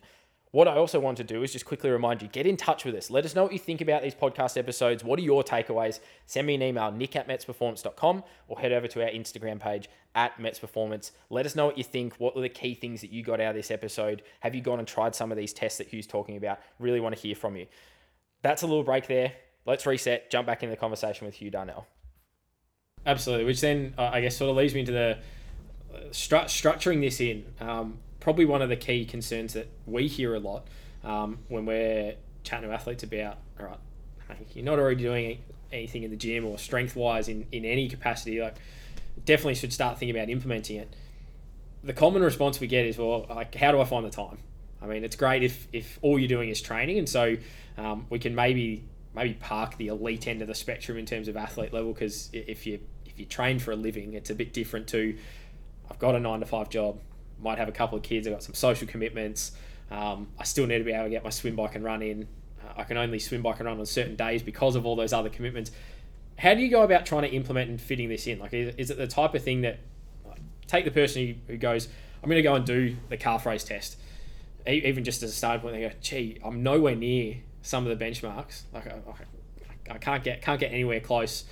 Speaker 1: What I also want to do is just quickly remind you get in touch with us. Let us know what you think about these podcast episodes. What are your takeaways? Send me an email, nick at metsperformance.com, or head over to our Instagram page at metsperformance. Let us know what you think. What were the key things that you got out of this episode? Have you gone and tried some of these tests that Hugh's talking about? Really want to hear from you. That's a little break there. Let's reset, jump back into the conversation with Hugh Darnell. Absolutely, which then uh, I guess sort of leads me into the uh, stru- structuring this in. Um, probably one of the key concerns that we hear a lot um, when we're chatting to athletes about, all right, you're not already doing anything in the gym or strength wise in, in any capacity, like definitely should start thinking about implementing it. The common response we get is, well, like, how do I find the time? I mean, it's great if, if all you're doing is training, and so um, we can maybe maybe park the elite end of the spectrum in terms of athlete level because if you if you train for a living, it's a bit different to I've got a nine to five job, might have a couple of kids, I've got some social commitments. Um, I still need to be able to get my swim bike and run in. Uh, I can only swim bike and run on certain days because of all those other commitments. How do you go about trying to implement and fitting this in? Like, is, is it the type of thing that like, take the person who, who goes, I'm going to go and do the calf raise test, even just as a starting point, they go, gee, I'm nowhere near some of the benchmarks. Like, I, I, I can't get can't get anywhere close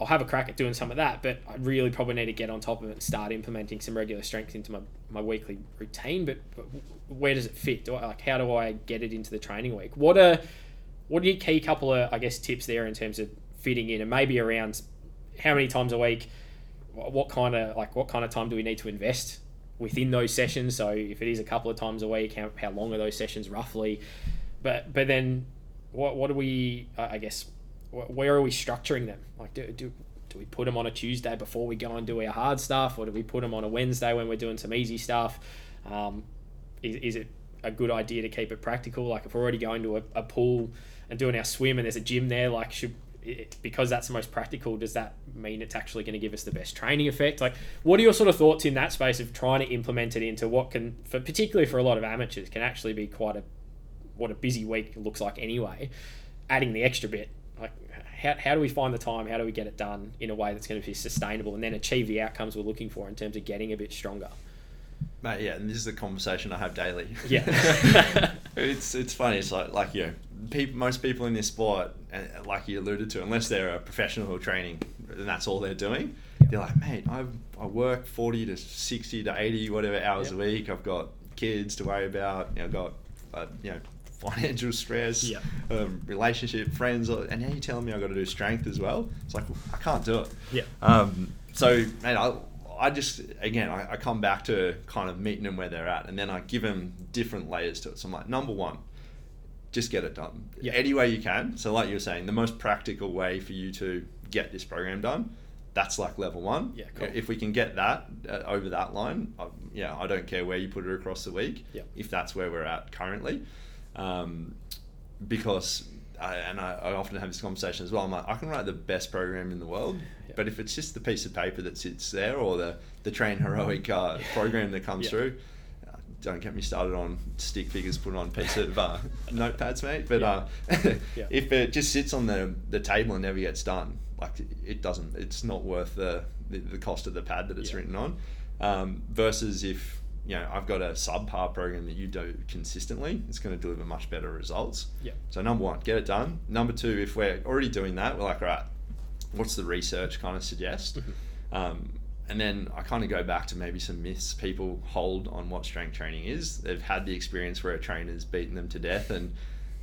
Speaker 1: I'll have a crack at doing some of that, but I really probably need to get on top of it and start implementing some regular strength into my, my weekly routine. But, but where does it fit? Do I, like how do I get it into the training week? What are what are your key couple of I guess tips there in terms of fitting in and maybe around how many times a week? What kind of like what kind of time do we need to invest within those sessions? So if it is a couple of times a week, how, how long are those sessions roughly? But but then what what do we I guess where are we structuring them? Like, do, do, do we put them on a Tuesday before we go and do our hard stuff, or do we put them on a Wednesday when we're doing some easy stuff? Um, is, is it a good idea to keep it practical? Like, if we're already going to a, a pool and doing our swim and there's a gym there, like, should it, because that's the most practical, does that mean it's actually going to give us the best training effect? Like, what are your sort of thoughts in that space of trying to implement it into what can, for particularly for a lot of amateurs, can actually be quite a what a busy week looks like anyway. Adding the extra bit like how, how do we find the time how do we get it done in a way that's going to be sustainable and then achieve the outcomes we're looking for in terms of getting a bit stronger
Speaker 2: Mate, yeah, and this is a conversation I have daily.
Speaker 1: Yeah,
Speaker 2: it's it's funny. It's like like you, know, people, most people in this sport, like you alluded to, unless they're a professional training, and that's all they're doing, yep. they're like, mate, I I work forty to sixty to eighty whatever hours yep. a week. I've got kids to worry about. You know, I've got uh, you know financial stress,
Speaker 1: yeah.
Speaker 2: um, relationship, friends, and now you're telling me I've got to do strength as well. It's like I can't do it.
Speaker 1: Yeah.
Speaker 2: Um, so, man, I, I just again I, I come back to kind of meeting them where they're at, and then I give them different layers to it. So I'm like, number one, just get it done
Speaker 1: yeah.
Speaker 2: any way you can. So, like you were saying, the most practical way for you to get this program done. That's like level one.
Speaker 1: Yeah, cool.
Speaker 2: If we can get that uh, over that line, I, yeah, I don't care where you put it across the week.
Speaker 1: Yeah.
Speaker 2: If that's where we're at currently, um, because I, and I, I, often have this conversation as well. I'm like, I can write the best program in the world, yeah. but if it's just the piece of paper that sits there or the the TrainHeroic uh, yeah. program that comes yeah. through, uh, don't get me started on stick figures put on piece of uh, notepads, mate. But uh, if it just sits on the the table and never gets done, like it doesn't, it's not worth the the, the cost of the pad that it's written on. Um, versus if you know, I've got a subpar program that you do consistently, it's going to deliver much better results.
Speaker 1: Yeah.
Speaker 2: So number one, get it done. Number two, if we're already doing that, we're like, right, what's the research kind of suggest?
Speaker 1: Mm-hmm.
Speaker 2: Um, and then I kind of go back to maybe some myths people hold on what strength training is. They've had the experience where a trainer's beaten them to death and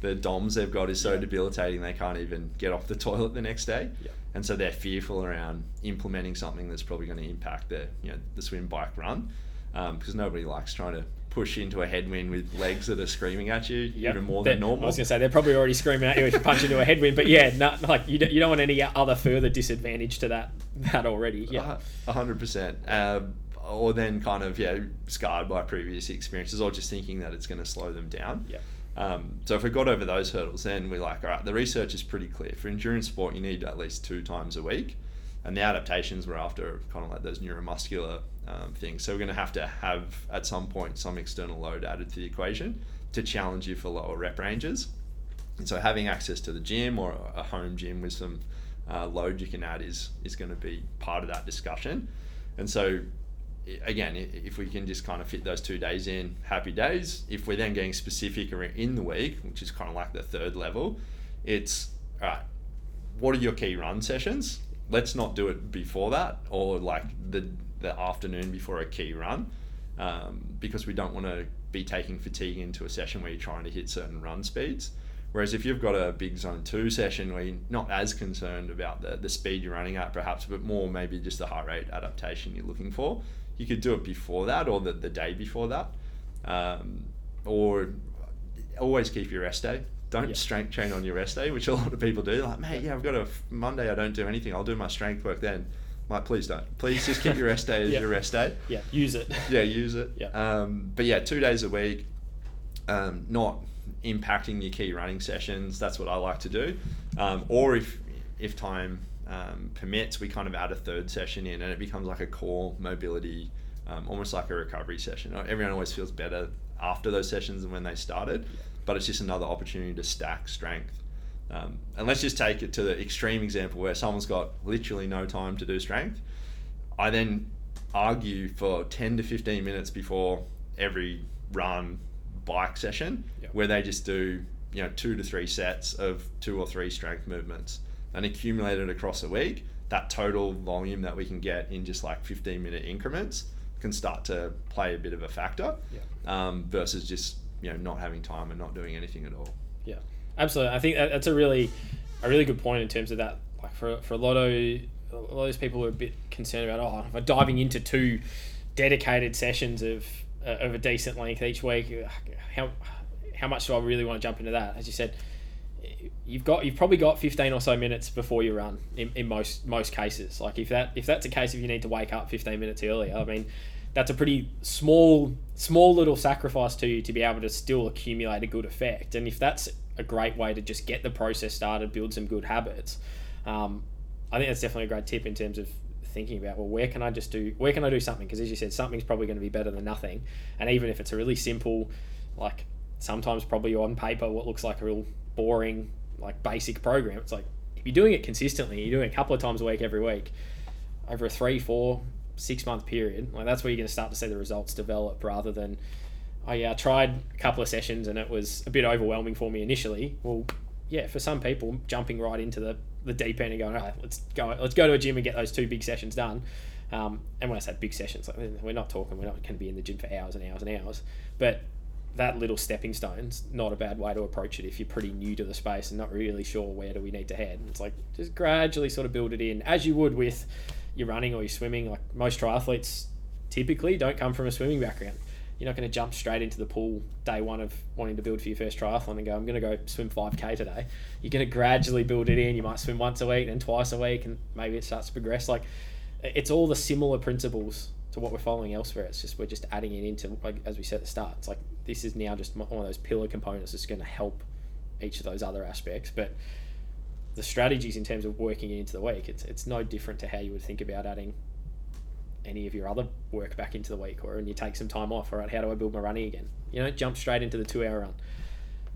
Speaker 2: the DOMs they've got is so yeah. debilitating they can't even get off the toilet the next day.
Speaker 1: Yeah.
Speaker 2: And so they're fearful around implementing something that's probably going to impact their, you know, the swim bike run um, because nobody likes trying to push into a headwind with legs that are screaming at you yep. even more
Speaker 1: they're,
Speaker 2: than normal.
Speaker 1: I was going to say they're probably already screaming at you if you punch into a headwind, but yeah, not, like you don't, you don't want any other further disadvantage to that that already. Yeah,
Speaker 2: hundred percent. Um, or then kind of yeah scarred by previous experiences, or just thinking that it's going to slow them down.
Speaker 1: Yeah.
Speaker 2: Um, so if we got over those hurdles, then we're like, all right, the research is pretty clear. For endurance sport, you need at least two times a week, and the adaptations were after kind of like those neuromuscular um, things. So we're going to have to have at some point some external load added to the equation to challenge you for lower rep ranges. And so having access to the gym or a home gym with some uh, load you can add is is going to be part of that discussion. And so again, if we can just kind of fit those two days in, happy days. If we're then getting specific in the week, which is kind of like the third level, it's all right. What are your key run sessions? Let's not do it before that or like the the afternoon before a key run, um, because we don't want to be taking fatigue into a session where you're trying to hit certain run speeds. Whereas if you've got a big zone two session where you're not as concerned about the, the speed you're running at, perhaps, but more maybe just the heart rate adaptation you're looking for, you could do it before that or the, the day before that. Um, or always keep your rest day. Don't
Speaker 1: Yeah.
Speaker 2: strength train on your rest day, which a lot of people do. Like, mate, yeah, I've got a Monday, I don't do anything. I'll do my strength work then. Like, please don't. Please just keep your rest day as
Speaker 1: Yeah.
Speaker 2: your rest day
Speaker 1: Yeah, use it.
Speaker 2: yeah, use it.
Speaker 1: Yeah.
Speaker 2: Um, but yeah, two days a week, um, not impacting your key running sessions. That's what I like to do. Um, or if if time um, permits, we kind of add a third session in, and it becomes like a core mobility, um, almost like a recovery session. Everyone always feels better after those sessions than when they started, but it's just another opportunity to stack strength. Um, and let's just take it to the extreme example where someone's got literally no time to do strength. I then argue for 10 to 15 minutes before every run bike session
Speaker 1: Yep.
Speaker 2: where they just do you know two to three sets of two or three strength movements and accumulate it across a week that total volume that we can get in just like 15 minute increments can start to play a bit of a factor um, versus just you know not having time and not doing anything at all
Speaker 1: Yeah, absolutely. I think that, that's a really, a really good point in terms of that. Like for, for a lot of a lot of those people who are a bit concerned about oh, if I'm diving into two dedicated sessions of uh, of a decent length each week, how how much do I really want to jump into that? As you said, you've got you've probably got 15 or so minutes before you run in, in most most cases. Like if that if that's a case if you need to wake up 15 minutes earlier, I mean that's a pretty small small little sacrifice to you to be able to still accumulate a good effect. And if that's a great way to just get the process started, build some good habits, um, I think that's definitely a great tip in terms of thinking about well where can I just do where can I do something because as you said something's probably going to be better than nothing and even if it's a really simple like sometimes probably on paper what looks like a real boring like basic program it's like if you're doing it consistently you're doing it a couple of times a week every week over a three four six month period like that's where you're going to start to see the results develop rather than oh yeah I tried a couple of sessions and it was a bit overwhelming for me initially well yeah for some people jumping right into the the deep end and going, all right, let's go, let's go to a gym and get those two big sessions done. Um, and when I say big sessions, like we're not talking, we're not going to be in the gym for hours and hours and hours, but that little stepping stone's not a bad way to approach it if you're pretty new to the space and not really sure where do we need to head. It's like just gradually sort of build it in as you would with your running or you're swimming. Like most triathletes typically don't come from a swimming background. You're not going to jump straight into the pool day one of wanting to build for your first triathlon and go, I'm going to go swim 5K today. You're going to gradually build it in. You might swim once a week, then twice a week, and maybe it starts to progress. Like, it's all the similar principles to what we're following elsewhere. It's just we're just adding it into, like, as we said at the start, it's like this is now just one of those pillar components that's going to help each of those other aspects. But the strategies in terms of working it into the week, it's, it's no different to how you would think about adding any of your other work back into the week or and you take some time off all right how do i build my running again? You know jump straight into the two hour run.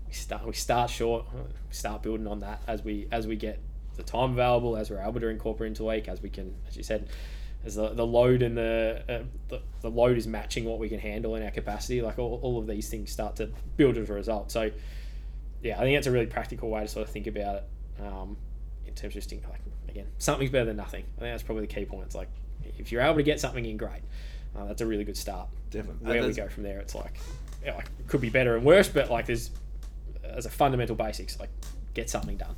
Speaker 1: We start we start short start building on that as we as we get the time available as we're able to incorporate into the week as we can as you said as the, the load and the, uh, the the load is matching what we can handle in our capacity like all, all of these things start to build as a result. So yeah i think it's a really practical way to sort of think about it um, in terms of just think like again something's better than nothing i think that's probably the key point it's like if you're able to get something in, great. Uh, that's a really good start.
Speaker 2: definitely
Speaker 1: Where we go from there, it's like, yeah, like it could be better and worse, but like there's as a fundamental basics, like get something done.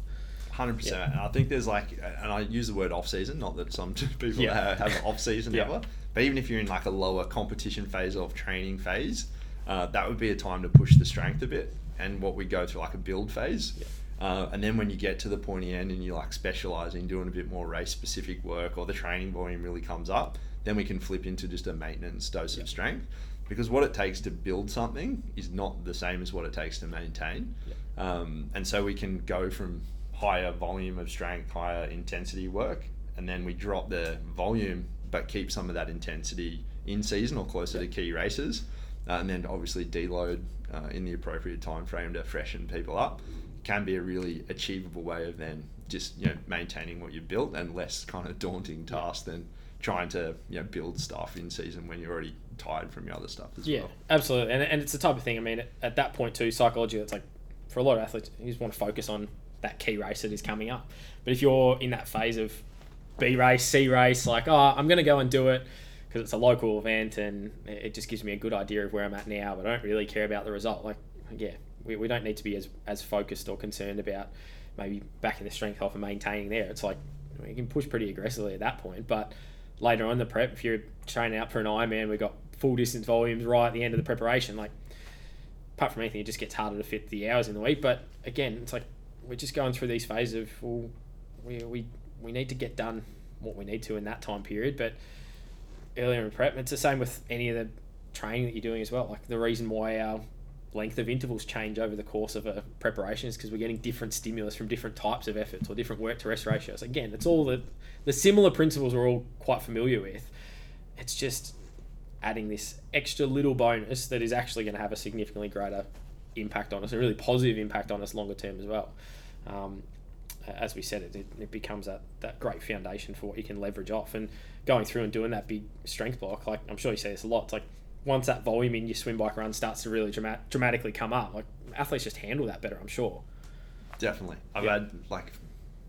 Speaker 2: Hundred percent. I think there's like, and I use the word off season. Not that some people
Speaker 1: Yeah.
Speaker 2: have, have off season
Speaker 1: Yeah.
Speaker 2: ever, but even if you're in like a lower competition phase or training phase, uh, that would be a time to push the strength a bit. And what we go through like a build phase, Uh, and then when you get to the pointy end and you're like specializing, doing a bit more race specific work, or the training volume really comes up, then we can flip into just a maintenance dose
Speaker 1: Yep.
Speaker 2: of strength. Because what it takes to build something is not the same as what it takes to maintain.
Speaker 1: Yep.
Speaker 2: Um, and so we can go from higher volume of strength, higher intensity work, and then we drop the volume but keep some of that intensity in season or closer to key races. Uh, and then obviously deload uh, in the appropriate time frame to freshen people up can be a really achievable way of then just you know maintaining what you've built and less kind of daunting task than trying to you know build stuff in season when you're already tired from your other stuff as
Speaker 1: Yeah,
Speaker 2: well.
Speaker 1: absolutely. And, and it's the type of thing, I mean, at that point, too, psychology. it's like for a lot of athletes, you just want to focus on that key race that is coming up. But if you're in that phase of B race, C race, like, oh, I'm going to go and do it because it's a local event and it just gives me a good idea of where I'm at now, but I don't really care about the result. Like, yeah, we, we don't need to be as, as focused or concerned about maybe backing the strength off and maintaining there. It's like, you can push pretty aggressively at that point, but later on the prep, if you're training out for an Ironman, we've got full distance volumes right at the end of the preparation. Like, apart from anything, it just gets harder to fit the hours in the week. But again, it's like we're just going through these phases of well, we, we, we need to get done what we need to in that time period. But earlier in prep, it's the same with any of the training that you're doing as well. Like the reason why our length of intervals change over the course of a preparation is because we're getting different stimulus from different types of efforts or different work to rest ratios. Again, it's all the the similar principles we're all quite familiar with. It's just adding this extra little bonus that is actually going to have a significantly greater impact on us, a really positive impact on us longer term as well. Um, as we said, it, it, it becomes that, that great foundation for what you can leverage off. And going through and doing that big strength block, like I'm sure you say this a lot, it's like once that volume in your swim bike run starts to really dramat- dramatically come up, like athletes just handle that better, I'm sure.
Speaker 2: Definitely. I've
Speaker 1: Yeah.
Speaker 2: had like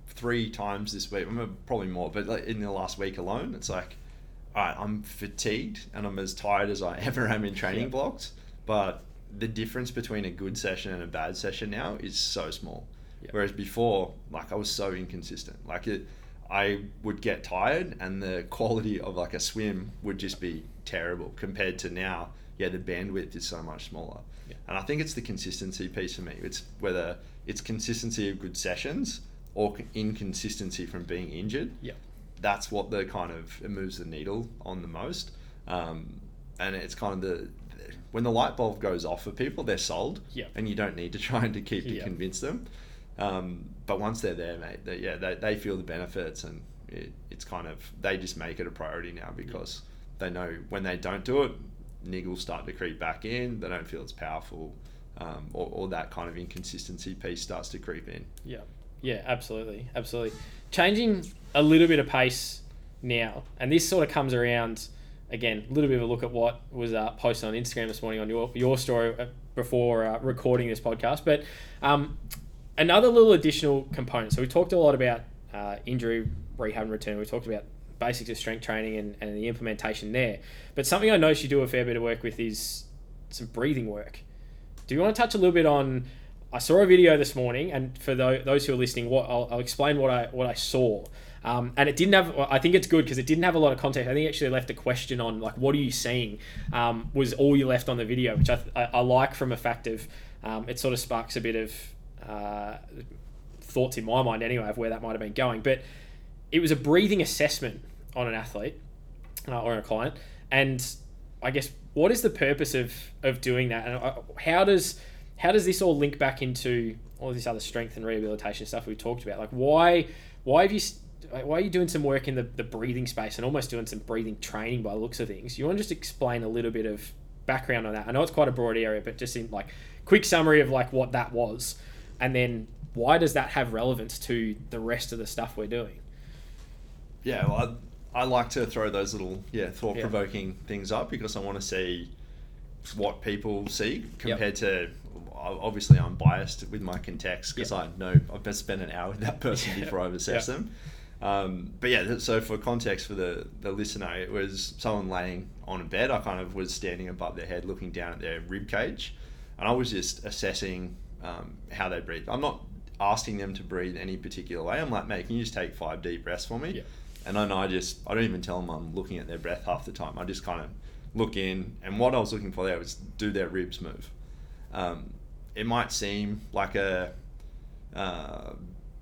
Speaker 2: three times this week, probably more, but like in the last week alone, it's like, all right, I'm fatigued and I'm as tired as I ever am in training
Speaker 1: Yeah.
Speaker 2: blocks, but the difference between a good session and a bad session now is so small.
Speaker 1: Yeah.
Speaker 2: Whereas before, like I was so inconsistent. Like it, I would get tired, and the quality of like a swim would just be terrible compared to now. Yeah, the bandwidth is so much smaller,
Speaker 1: Yeah.
Speaker 2: and I think it's the consistency piece for me. It's whether it's consistency of good sessions or inconsistency from being injured.
Speaker 1: Yeah.
Speaker 2: That's what the kind of it moves the needle on the most, um, and it's kind of the when the light bulb goes off for people, they're sold,
Speaker 1: Yeah.
Speaker 2: and you don't need to try and to keep to
Speaker 1: Yeah.
Speaker 2: convince them. Um, but once they're there, mate, they, yeah, they, they feel the benefits, and it, it's kind of they just make it a priority now because they know when they don't do it, niggles start to creep back in. They don't feel it's powerful, um, or, or that kind of inconsistency piece starts to creep in.
Speaker 1: Yeah, yeah, absolutely, absolutely. Changing a little bit of pace now, and this sort of comes around again. A little bit of a look at what was uh, posted on Instagram this morning on your your story uh, before uh, recording this podcast. But um, another little additional component. So we talked a lot about uh, injury rehab and return. We talked about basics of strength training and, and the implementation there. But something I noticed you do a fair bit of work with is some breathing work. Do you want to touch a little bit on? I saw a video this morning, and for tho- those who are listening, what I'll, I'll explain what I what I saw. Um, and it didn't have. I think it's good because it didn't have a lot of context. I think actually left a question on like, what are you seeing? Um, was all you left on the video, which I, I, I like from a fact of um, it sort of sparks a bit of uh, thoughts in my mind anyway of where that might have been going. But it was a breathing assessment on an athlete uh, or a client, and I guess what is the purpose of of doing that, and uh, how does how does this all link back into all this other strength and rehabilitation stuff we talked about? Like why why have you why are you doing some work in the, the breathing space and almost doing some breathing training by the looks of things? You want to just explain a little bit of background on that? I know it's quite a broad area, but just in like quick summary of like what that was, and then why does that have relevance to the rest of the stuff we're doing?
Speaker 2: Yeah, well, I, like to throw those little yeah thought provoking things up because I want to see what people see compared to. Obviously, I'm biased with my context because
Speaker 1: Yeah.
Speaker 2: I know I've best spent an hour with that person
Speaker 1: Yeah.
Speaker 2: before I've assessed
Speaker 1: Yeah.
Speaker 2: them. Um, but yeah, so for context for the, the listener, it was someone laying on a bed. I kind of was standing above their head, looking down at their rib cage, and I was just assessing um, how they breathe. I'm not asking them to breathe any particular way. I'm like, mate, can you just take five deep breaths for me? And then I just, I don't even tell them I'm looking at their breath half the time. I just kind of look in, and what I was looking for there was do their ribs move. Um, it might seem like a uh,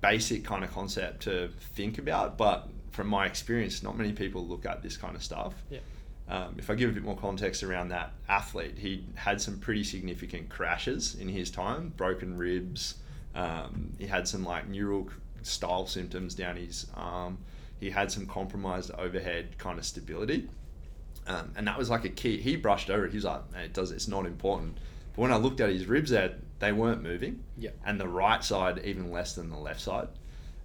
Speaker 2: basic kind of concept to think about, but from my experience, not many people look at this kind of stuff.
Speaker 1: Yeah.
Speaker 2: Um, if I give a bit more context around that athlete, he had some pretty significant crashes in his time, broken ribs. Um, he had some like neural style symptoms down his arm. He had some compromised overhead kind of stability. Um, and that was like a key. He brushed over it. He was like, "It does. It's not important." But when I looked at his ribs, there they weren't moving.
Speaker 1: Yeah.
Speaker 2: And the right side even less than the left side.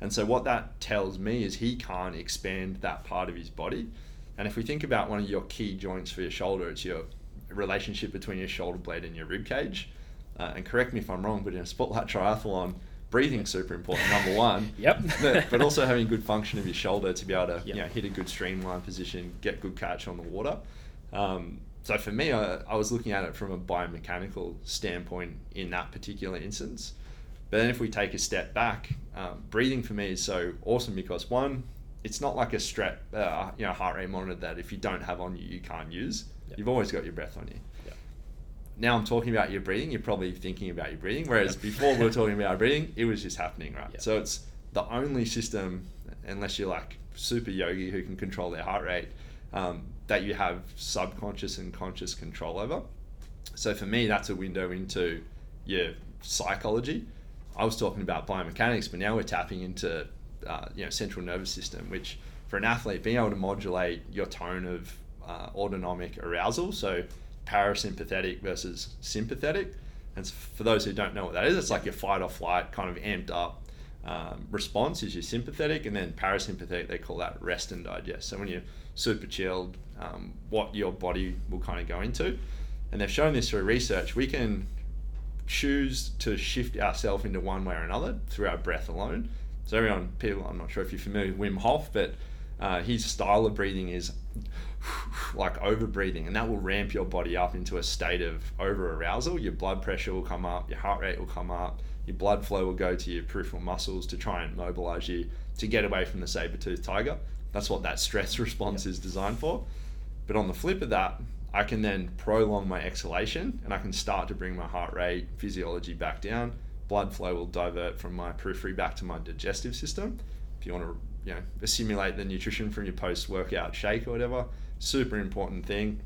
Speaker 2: And so what that tells me is he can't expand that part of his body. And if we think about one of your key joints for your shoulder, it's your relationship between your shoulder blade and your rib cage. Uh, and correct me if I'm wrong, but in a spotlight triathlon, breathing's super important. Number one.
Speaker 1: Yep.
Speaker 2: but, but also having good function of your shoulder to be able to
Speaker 1: Yep.
Speaker 2: you know, hit a good streamline position, get good catch on the water. Um, so for me, I, I was looking at it from a biomechanical standpoint in that particular instance. But then if we take a step back, um, breathing for me is so awesome because one, it's not like a strap, uh, you know, heart rate monitor that if you don't have on you, you can't use.
Speaker 1: Yep.
Speaker 2: You've always got your breath on you. Now I'm talking about your breathing. You're probably thinking about your breathing, whereas
Speaker 1: Yep.
Speaker 2: before we were talking about our breathing, it was just happening, right?
Speaker 1: Yep.
Speaker 2: So it's the only system, unless you're like super yogi who can control their heart rate, um, that you have subconscious and conscious control over. So for me, that's a window into your psychology. I was talking about biomechanics, but now we're tapping into uh, you know central nervous system, which for an athlete, being able to modulate your tone of uh, autonomic arousal, so parasympathetic versus sympathetic. And for those who don't know what that is, it's like your fight or flight kind of amped up um, response is your sympathetic, and then parasympathetic they call that rest and digest. So when you're super chilled, um, what your body will kind of go into, and they've shown this through research. We can choose to shift ourselves into one way or another through our breath alone. So everyone, people, I'm not sure if you're familiar with Wim Hof, but uh, his style of breathing is like over breathing, and that will ramp your body up into a state of over arousal. Your blood pressure will come up, your heart rate will come up, your blood flow will go to your peripheral muscles to try and mobilize you to get away from the saber toothed tiger. That's what that stress response is designed for. But on the flip of that, I can then prolong my exhalation and I can start to bring my heart rate physiology back down. Blood flow will divert from my periphery back to my digestive system. If you want to, you know, assimilate the nutrition from your post-workout shake or whatever, super important thing.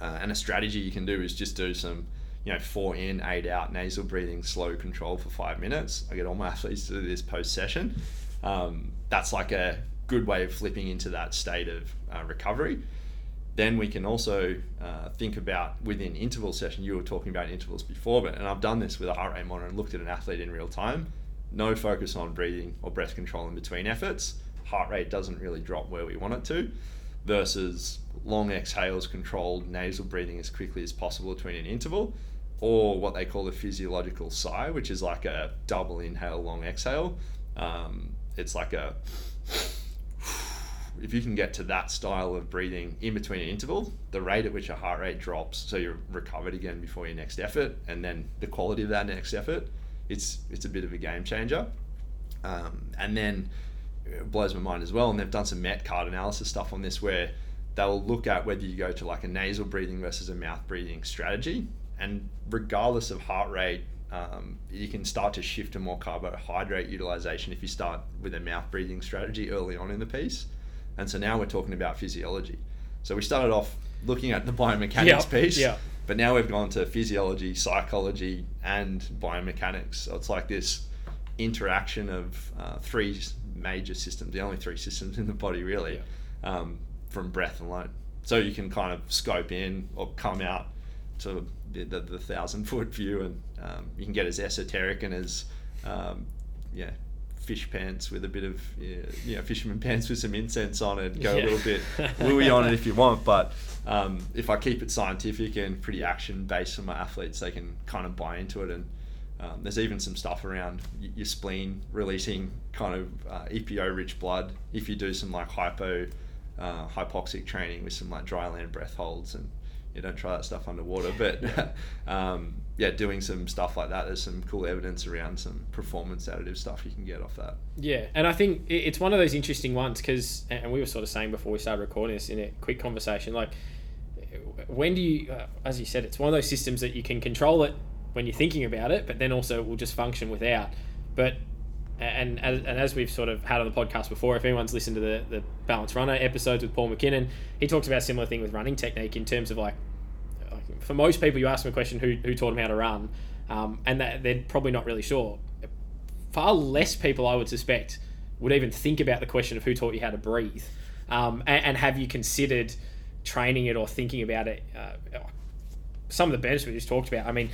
Speaker 2: Uh, and a strategy you can do is just do some, you know, four in, eight out nasal breathing, slow control for five minutes. I get all my athletes to do this post-session. Um, that's like a good way of flipping into that state of uh, recovery then we can also uh, think about within interval session. You were talking about intervals before, but and I've done this with a heart rate monitor and looked at an athlete in real time. No focus on breathing or breath control in between efforts. Heart rate doesn't really drop where we want it to, versus long exhales, controlled nasal breathing as quickly as possible between an interval, or what they call a physiological sigh, which is like a double inhale, long exhale. Um, it's like a if you can get to that style of breathing in between an interval, the rate at which your heart rate drops, so you're recovered again before your next effort, and then the quality of that next effort, it's it's a bit of a game changer. Um, and then it blows my mind as well. And they've done some Met cart analysis stuff on this where they'll look at whether you go to like a nasal breathing versus a mouth breathing strategy, and regardless of heart rate. Um, you can start to shift to more carbohydrate utilization if you start with a mouth breathing strategy early on in the piece. And so now we're talking about physiology. So we started off looking at the biomechanics
Speaker 1: Yep,
Speaker 2: piece,
Speaker 1: yep.
Speaker 2: but now we've gone to physiology, psychology, and biomechanics. So it's like this interaction of uh, three major systems, the only three systems in the body, really, um, from breath alone. So you can kind of scope in or come out to the, the, the thousand foot view, and um, you can get as esoteric and as um, yeah, fish pants with a bit of yeah, you know, fisherman pants with some incense on it. Go
Speaker 1: Yeah.
Speaker 2: a little bit wooey on it if you want, but um, if I keep it scientific and pretty action based for my athletes, they can kind of buy into it. And um, there's even some stuff around your spleen releasing kind of uh, EPO rich blood. If you do some like hypo uh, hypoxic training with some like dry land breath holds and you don't try that stuff underwater. But um, yeah doing some stuff like that there's some cool evidence around some performance additive stuff you can get off that.
Speaker 1: Yeah, and I think it's one of those interesting ones because, and we were sort of saying before we started recording this in a quick conversation, like when do you, uh, as you said, it's one of those systems that you can control it when you're thinking about it, but then also it will just function without. but and, and and as we've sort of had on the podcast before, if anyone's listened to the the Balance Runner episodes with Paul McKinnon, he talks about similar thing with running technique in terms of like, like for most people, you ask them a question who who taught them how to run, um, and that they're probably not really sure. Far less people, I would suspect, would even think about the question of who taught you how to breathe, um, and, and have you considered training it or thinking about it. Uh, some of the benefits we just talked about. I mean,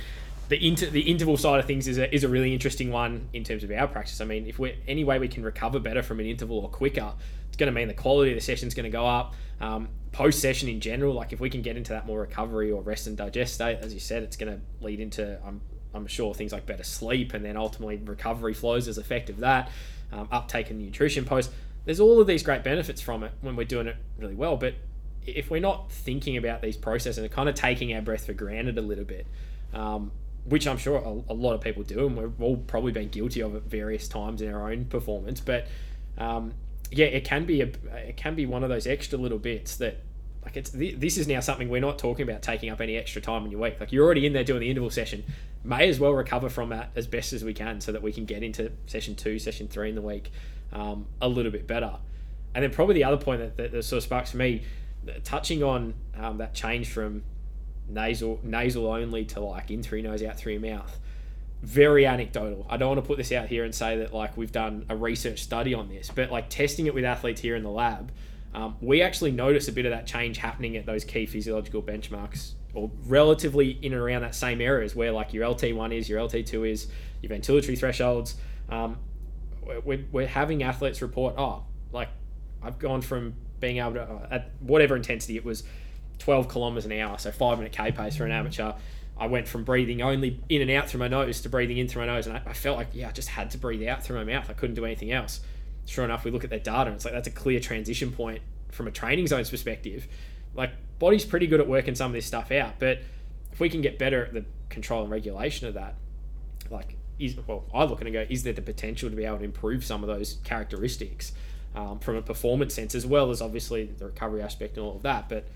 Speaker 1: the inter, the interval side of things is a, is a really interesting one in terms of our practice. I mean, if we any way we can recover better from an interval or quicker, it's going to mean the quality of the session is going to go up. Um, Post session in general, like if we can get into that more recovery or rest and digest state, as you said, it's going to lead into I'm I'm sure things like better sleep and then ultimately recovery flows as effect of that. Um, uptake in nutrition post. There's all of these great benefits from it when we're doing it really well, but if we're not thinking about these processes and kind of taking our breath for granted a little bit, um, which I'm sure a, a, lot of people do, and we've all probably been guilty of at various times in our own performance. But um, yeah, it can be a it can be one of those extra little bits that like it's this is now something we're not talking about taking up any extra time in your week. Like you're already in there doing the interval session, may as well recover from that as best as we can so that we can get into session two, session three in the week um, a little bit better. And then probably the other point that, that, that sort of sparks for me, touching on um, that change from nasal nasal only to like in through nose, out through mouth. Very anecdotal. I don't want to put this out here and say that like we've done a research study on this, but like testing it with athletes here in the lab, um, we actually notice a bit of that change happening at those key physiological benchmarks or relatively in and around that same areas where like your LT1 is, your LT2 is, your ventilatory thresholds. Um, we're, we're having athletes report, oh, like I've gone from being able to, uh, at whatever intensity it was, 12 kilometers an hour, so five minute K pace for an amateur. I went from breathing only in and out through my nose to breathing in through my nose, and I, I felt like yeah, I just had to breathe out through my mouth. I couldn't do anything else. Sure enough, we look at their data, and it's like that's a clear transition point from a training zones perspective. Like body's pretty good at working some of this stuff out, but if we can get better at the control and regulation of that, like is well, I look at and go, is there the potential to be able to improve some of those characteristics um, from a performance sense, as well as obviously the recovery aspect and all of that, but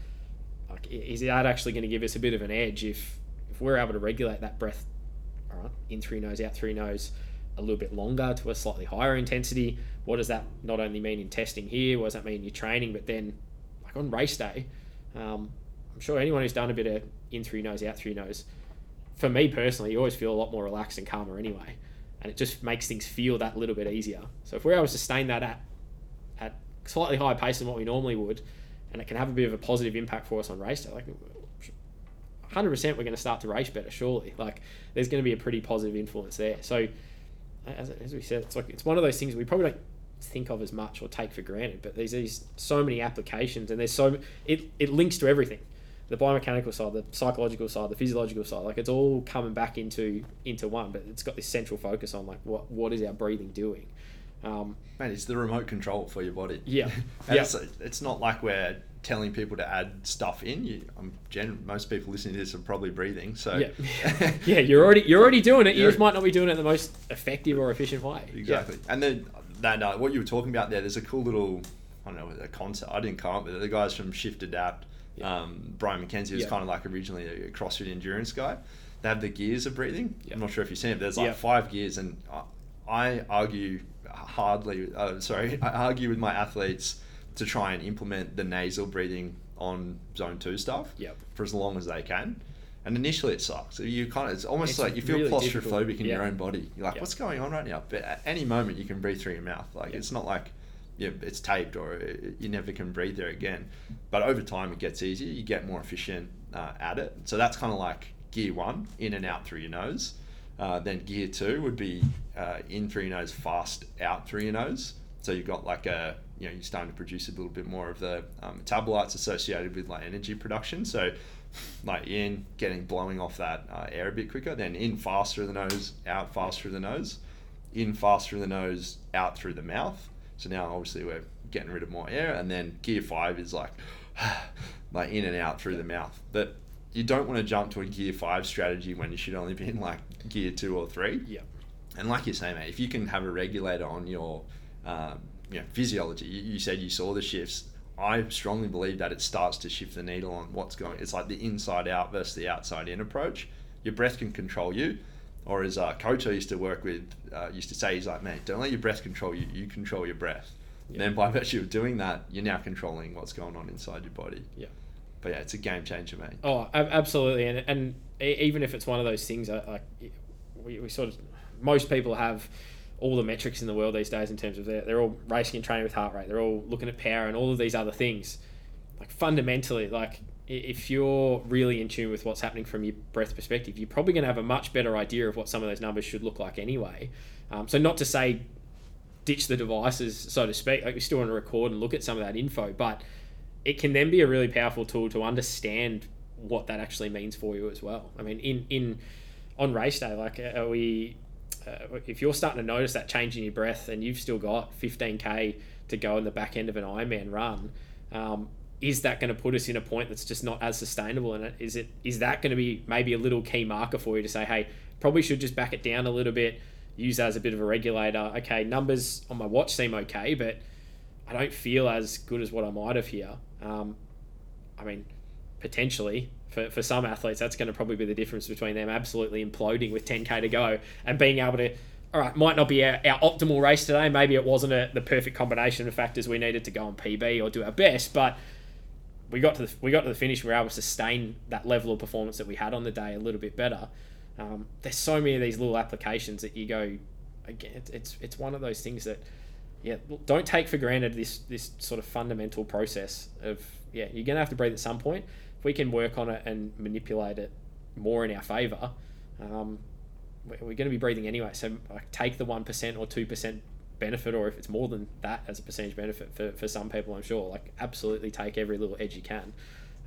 Speaker 1: like, is that actually going to give us a bit of an edge if if we're able to regulate that breath, all right, in through nose, out through nose, a little bit longer to a slightly higher intensity? What does that not only mean in testing here? What does that mean in your training? But then, like on race day, um, I'm sure anyone who's done a bit of in through nose, out through nose, for me personally, you always feel a lot more relaxed and calmer anyway, and it just makes things feel that little bit easier. So if we're able to sustain that at at slightly higher pace than what we normally would, and it can have a bit of a positive impact for us on race day. Like, 100% we're going to start to race better, surely. Like, there's going to be a pretty positive influence there. So, as, as we said, it's like it's one of those things we probably don't think of as much or take for granted, but there's these so many applications, and there's so it, it links to everything the biomechanical side, the psychological side, the physiological side, like it's all coming back into into one, but it's got this central focus on like what what is our breathing doing,
Speaker 2: um, Man, it's the remote control for your body.
Speaker 1: Yeah, yeah.
Speaker 2: It's, it's, not like we're telling people to add stuff in. You, I'm gen- most people listening to this are probably breathing. So
Speaker 1: yeah, yeah, you're already you're already doing it. You just might not be doing it in the most effective or efficient way.
Speaker 2: Exactly. Yeah. And then that uh, what you were talking about there, there's a cool little I don't know a concept. I didn't come up with it. The guys from Shift Adapt. Yeah. Um, Brian McKenzie was kind of like originally a CrossFit endurance guy. They have the gears of breathing. I'm not sure if you've seen it. But There's like five gears, and I argue hardly, uh, sorry, I argue with my athletes to try and implement the nasal breathing on zone two stuff
Speaker 1: yep.
Speaker 2: for as long as they can. And initially it sucks. You kind of, it's almost it's like you feel really claustrophobic difficult. in your own body. You're like, what's going on right now? But at any moment you can breathe through your mouth. Like it's not like it's taped or it, you never can breathe there again. But over time it gets easier. You get more efficient uh, at it. So that's kind of like gear one, in and out through your nose. Uh, then gear two would be uh, in through your nose, fast out through your nose. So you've got like a, you know, you're starting to produce a little bit more of the um, metabolites associated with like energy production. So like in, getting blowing off that uh, air a bit quicker. Then in fast through the nose, out fast through the nose, in fast through the nose, out through the mouth. So now obviously we're getting rid of more air. And then gear five is like, like in and out through the mouth. But you don't want to jump to a gear five strategy when you should only be in like gear two or three.
Speaker 1: Yeah.
Speaker 2: And like you say, mate, if you can have a regulator on your um, you know, physiology, you, you said you saw the shifts. I strongly believe that it starts to shift the needle on what's going. It's like the inside out versus the outside in approach. Your breath can control you, or as a coach I used to work with uh, used to say, he's like, man, don't let your breath control you. You control your breath. And then by virtue of doing that, you're now controlling what's going on inside your body.
Speaker 1: Yeah.
Speaker 2: But yeah, it's a game changer, mate.
Speaker 1: Oh, absolutely, and and even if it's one of those things, like we, we sort of most people have all the metrics in the world these days in terms of they're, they're all racing and training with heart rate. They're all looking at power and all of these other things. Like fundamentally, like if you're really in tune with what's happening from your breath perspective, you're probably going to have a much better idea of what some of those numbers should look like anyway. Um, so not to say ditch the devices, so to speak. Like we still want to record and look at some of that info, but it can then be a really powerful tool to understand what that actually means for you as well. I mean, in in on race day, like are we? Uh, if you're starting to notice that change in your breath, and you've still got 15k to go in the back end of an Ironman run, um, is that going to put us in a point that's just not as sustainable? And is it is that going to be maybe a little key marker for you to say, hey, probably should just back it down a little bit, use that as a bit of a regulator. Okay, numbers on my watch seem okay, but I don't feel as good as what I might have here. Um, I mean, potentially for, for some athletes, that's going to probably be the difference between them absolutely imploding with 10k to go and being able to. All right, might not be our, our optimal race today. Maybe it wasn't a, the perfect combination of factors we needed to go on PB or do our best, but we got to the we got to the finish. We were able to sustain that level of performance that we had on the day a little bit better. Um, there's so many of these little applications that you go. Again, it's it's, it's one of those things that yeah, don't take for granted this this sort of fundamental process of yeah, you're gonna have to breathe at some point. If we can work on it and manipulate it more in our favor, um, we- we're going to be breathing anyway. So like, take the one percent or two percent benefit, or if it's more than that as a percentage benefit for, for some people, I'm sure. Like absolutely take every little edge you can.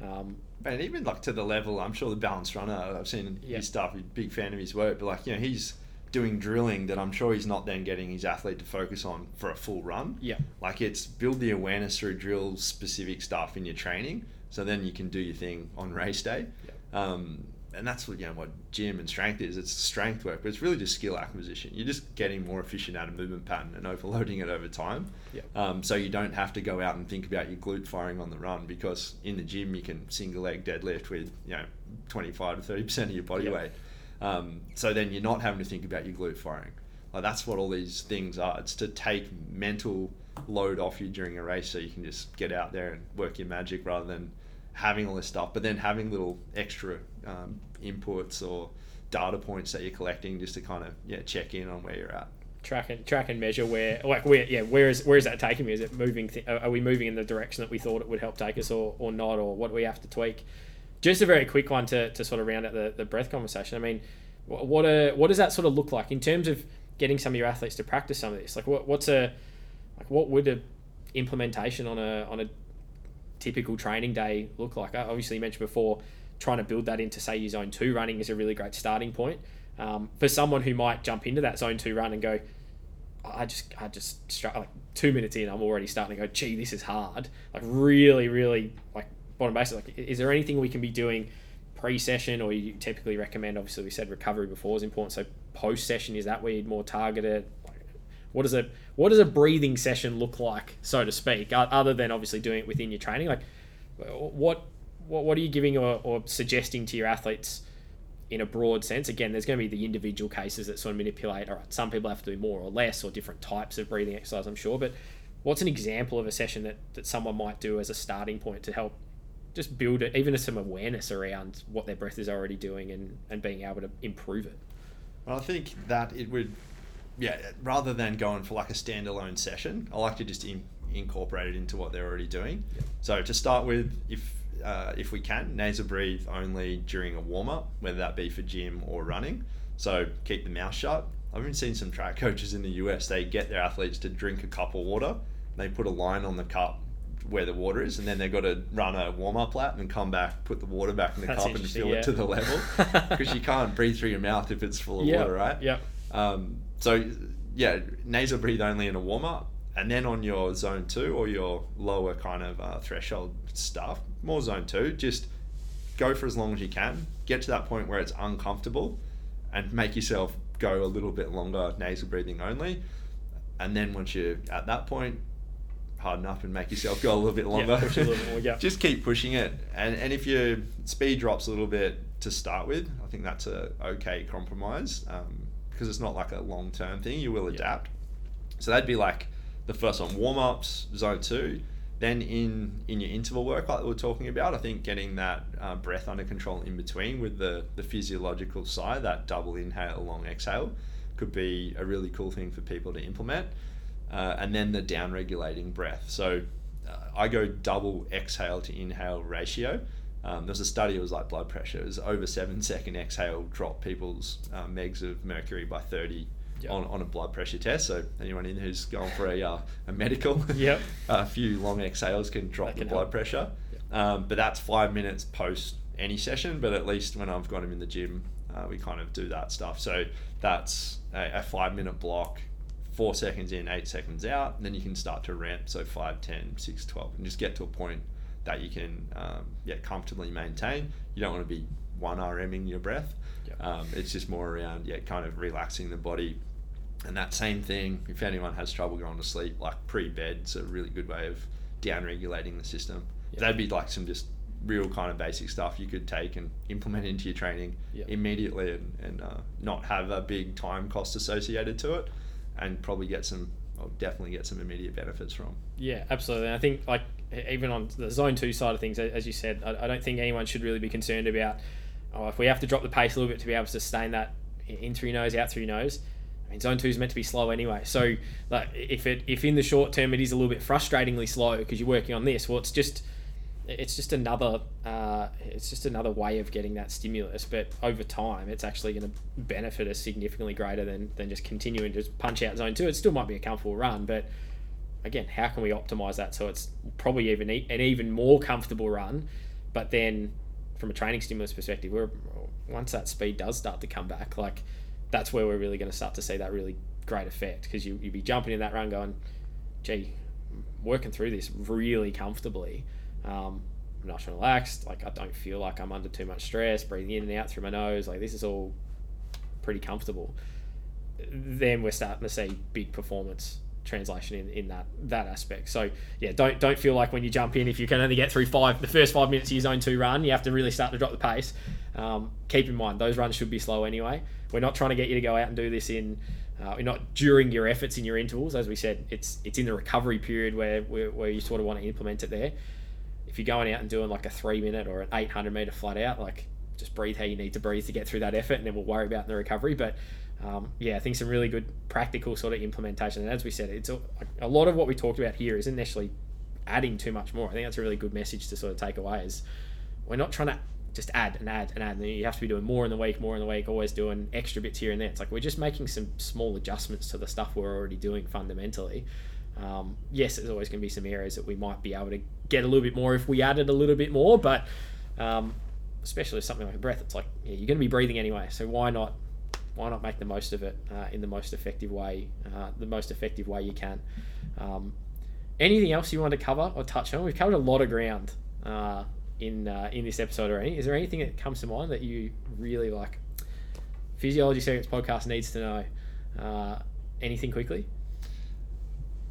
Speaker 1: Um,
Speaker 2: And even like to the level, I'm sure the balanced runner, I've seen
Speaker 1: Yeah.
Speaker 2: his stuff, he's a big fan of his work, but like, you know, he's doing drilling that I'm sure he's not then getting his athlete to focus on for a full run.
Speaker 1: yeah,
Speaker 2: Like it's build the awareness through drill specific stuff in your training, so then you can do your thing on race day. Um, and that's what you know what gym and strength is. It's strength work, but it's really just skill acquisition. You're just getting more efficient at a movement pattern and overloading it over time.
Speaker 1: Yeah.
Speaker 2: Um, so you don't have to go out and think about your glute firing on the run because in the gym you can single leg deadlift with you know 25 to 30 percent of your body
Speaker 1: Yeah.
Speaker 2: weight. Um, so then you're not having to think about your glute firing. Like that's what all these things are. It's to take mental load off you during a race, so you can just get out there and work your magic rather than having all this stuff. But then having little extra um, inputs or data points that you're collecting just to kind of yeah check in on where you're at.
Speaker 1: track and track and measure where like where yeah where is where is that taking me? Is it moving? Th- are we moving in the direction that we thought it would help take us, or, or not, or what do we have to tweak? Just a very quick one to, to sort of round out the, the breath conversation. I mean, what a, what does that sort of look like in terms of getting some of your athletes to practice some of this? Like what what's a like what would a implementation on a on a typical training day look like? I obviously you mentioned before trying to build that into say your zone two running is a really great starting point. Um, for someone who might jump into that zone two run and go, I just I just like two minutes in, I'm already starting to go, gee, this is hard. Like really, really like bottom basis. Like, is there anything we can be doing pre-session, or you typically recommend? Obviously, we said recovery before is important. So post-session is that where you'd more target it? What does a what does a breathing session look like, so to speak, other than obviously doing it within your training? Like, what what, what are you giving or, or suggesting to your athletes? in a broad sense. Again, there's going to be the individual cases that sort of manipulate. All right, some people have to do more or less, or different types of breathing exercise. I'm sure, but what's an example of a session that that someone might do as a starting point to help just build it, even some awareness around what their breath is already doing and and being able to improve it.
Speaker 2: Well, I think that it would, yeah, rather than going for like a standalone session, I like to just in, incorporate it into what they're already doing. So to start with, if uh, if we can, nasal breathe only during a warm up, whether that be for gym or running. So keep the mouth shut. I've even seen some track coaches in the US. They get their athletes to drink a cup of water. They put a line on the cup where the water is, and then they've got to run a warm up lap and come back, put the water back in the
Speaker 1: That's
Speaker 2: cup, and fill
Speaker 1: yeah.
Speaker 2: it to the level because you can't breathe through your mouth if it's full of
Speaker 1: Yeah,
Speaker 2: water, right?
Speaker 1: yeah.
Speaker 2: Um, so yeah, nasal breathe only in a warm up, and then on your zone two or your lower kind of uh, threshold stuff, more zone two, just go for as long as you can. Get to that point where it's uncomfortable, and make yourself go a little bit longer nasal breathing only, and then once you're at that point. Harden up and make yourself go a little bit longer.
Speaker 1: a little more, yeah.
Speaker 2: Just keep pushing it, and and if your speed drops a little bit, to start with. I think that's a okay compromise um, because it's not like a long term thing. You will adapt. So that'd be like the first one, warm ups, zone two. Then in in your interval work, like we are talking about, I think getting that uh, breath under control in between with the the physiological sigh, that double inhale, long exhale, could be a really cool thing for people to implement. Uh, and then the down regulating breath. So uh, I go double exhale to inhale ratio. Um, there was a study, it was like blood pressure. It was over seven second exhale drop people's uh, megs of mercury by 30 yep. on, on a blood pressure test. So anyone in who's going for a, uh, a medical,
Speaker 1: yep.
Speaker 2: a few long exhales can drop can the blood help. pressure. Yep. Um, but that's five minutes post any session. But at least when I've got him in the gym, uh, we kind of do that stuff. So that's a, a five minute block four seconds in, eight seconds out, and then you can start to ramp. So 5, 10, 6, 12, and just get to a point that you can um, yeah, comfortably maintain. You don't want to be 1 RMing your breath. Yep. Um, it's just more around yeah, kind of relaxing the body. And that same thing, if anyone has trouble going to sleep, like pre bed, it's a really good way of down regulating the system. Yep. That'd be like some just real kind of basic stuff you could take and implement into your training yep. immediately and, and uh, not have a big time cost associated to it and probably get some, or definitely get some immediate benefits from.
Speaker 1: Yeah, absolutely. I think like even on the zone two side of things, as you said, I, I don't think anyone should really be concerned about. Oh, if we have to drop the pace a little bit to be able to sustain that in through nose, out through nose. I mean, zone two is meant to be slow anyway. So, like, if it if in the short term it is a little bit frustratingly slow because you're working on this, well, it's just it's just another uh, it's just another way of getting that stimulus but over time it's actually going to benefit us significantly greater than, than just continuing to punch out zone two. It still might be a comfortable run but again how can we optimize that so it's probably even an even more comfortable run? But then from a training stimulus perspective we're once that speed does start to come back like that's where we're really going to start to see that really great effect because you, you'd be jumping in that run going gee working through this really comfortably um, I'm and relaxed. Like I don't feel like I'm under too much stress. Breathing in and out through my nose. Like this is all pretty comfortable. Then we're starting to see big performance translation in, in that that aspect. So yeah, don't don't feel like when you jump in, if you can only get through five the first five minutes of your zone two run, you have to really start to drop the pace. Um, keep in mind those runs should be slow anyway. We're not trying to get you to go out and do this in. Uh, not during your efforts in your intervals, as we said, it's it's in the recovery period where, where, where you sort of want to implement it there you're going out and doing like a three minute or an 800 meter flat out, like just breathe how you need to breathe to get through that effort, and then we'll worry about the recovery. But um, yeah, I think some really good practical sort of implementation. And as we said, it's a, a lot of what we talked about here isn't necessarily adding too much more. I think that's a really good message to sort of take away. Is we're not trying to just add and add and add. And you have to be doing more in the week, more in the week, always doing extra bits here and there. It's like we're just making some small adjustments to the stuff we're already doing fundamentally. Um, yes, there's always going to be some areas that we might be able to get a little bit more if we added a little bit more, but um, especially something like a breath, it's like yeah, you're going to be breathing anyway, so why not why not make the most of it uh, in the most effective way, uh, the most effective way you can. Um, anything else you want to cover or touch on? We've covered a lot of ground uh, in uh, in this episode already. Is there anything that comes to mind that you really like? Physiology Secrets podcast needs to know. Uh, anything quickly?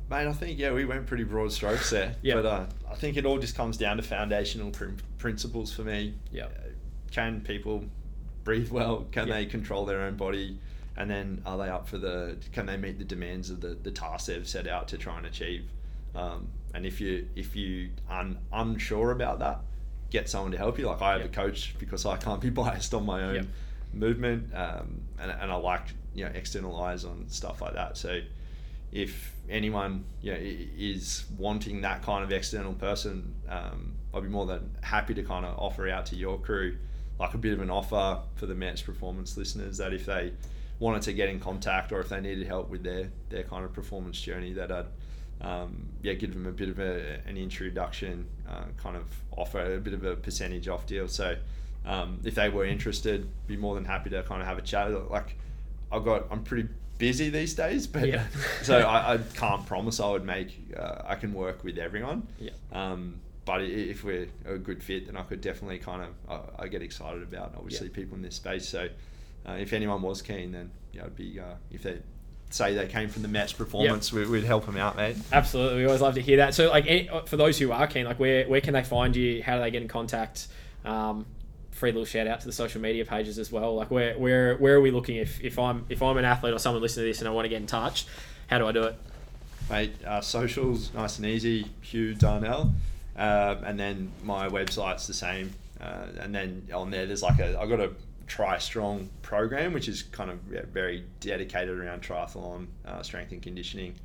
Speaker 2: Mate, I think yeah, we went pretty broad strokes there. yeah. But uh, I think it all just comes down to foundational pr- principles for me.
Speaker 1: Yeah. Uh,
Speaker 2: can people breathe well? Can they control their own body? And then are they up for the? Can they meet the demands of the the task they've set out to try and achieve? Um, and if you if you are unsure about that, get someone to help you. Like I have a coach because I can't be biased on my own movement, um, and, and I like you know external eyes on stuff like that. So if anyone you know, is wanting that kind of external person, um, I'd be more than happy to kind of offer out to your crew like a bit of an offer for the Mets Performance listeners that if they wanted to get in contact or if they needed help with their their kind of performance journey, that I'd um, yeah give them a bit of a, an introduction, uh, kind of offer a bit of a percentage off deal. So um, if they were interested, be more than happy to kind of have a chat. Like I've got, I'm pretty busy these days, but yeah. so I, I, can't promise I would make. Uh, I can work with everyone.
Speaker 1: Yeah.
Speaker 2: Um, but if we're a good fit, then I could definitely kind of I, I get excited about obviously yeah. people in this space. So uh, if anyone was keen, then yeah, it'd be uh, if they say they came from the Mets Performance, yep. we, would help them out, mate.
Speaker 1: Absolutely, we always love to hear that. So like any, for those who are keen, like where where can they find you? How do they get in contact? Um, free little shout out to the social media pages as well. Like where where where are we looking if, if I'm if I'm an athlete or someone listening to this and I want to get in touch, how do I do it?
Speaker 2: Mate, uh, socials nice and easy. Hugh Darnell, uh, and then my website's the same. Uh, and then on there, there's like a I got a Tri Strong program, which is kind of very dedicated around triathlon, uh, strength and conditioning.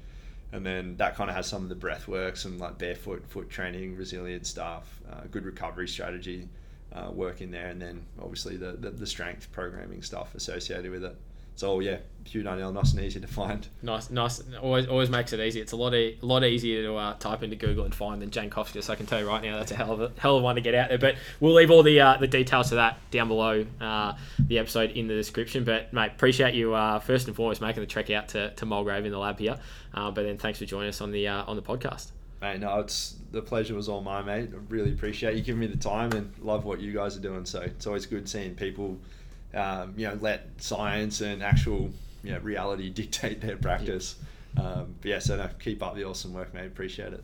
Speaker 2: And then that kind of has some of the breath work, some like barefoot foot training, resilient stuff, uh, good recovery strategy uh, work in there, and then obviously the, the, the strength programming stuff associated with it. So yeah, Hugh Darnell, nice and easy to find.
Speaker 1: Nice, nice. Always, always makes it easy. It's a lot, e- a lot easier to uh, type into Google and find than Jane So I can tell you right now, that's a hell of a hell of one to get out there. But we'll leave all the uh, the details to that down below uh, the episode in the description. But mate, appreciate you uh, first and foremost making the trek out to, to Mulgrave in the lab here. Uh, but then thanks for joining us on the uh, on the podcast.
Speaker 2: Mate, no, it's the pleasure was all mine, mate. I really appreciate you giving me the time and love what you guys are doing. So it's always good seeing people, um, you know, let science and actual you know, reality dictate their practice. Um, but yeah, so no, keep up the awesome work, mate. Appreciate it.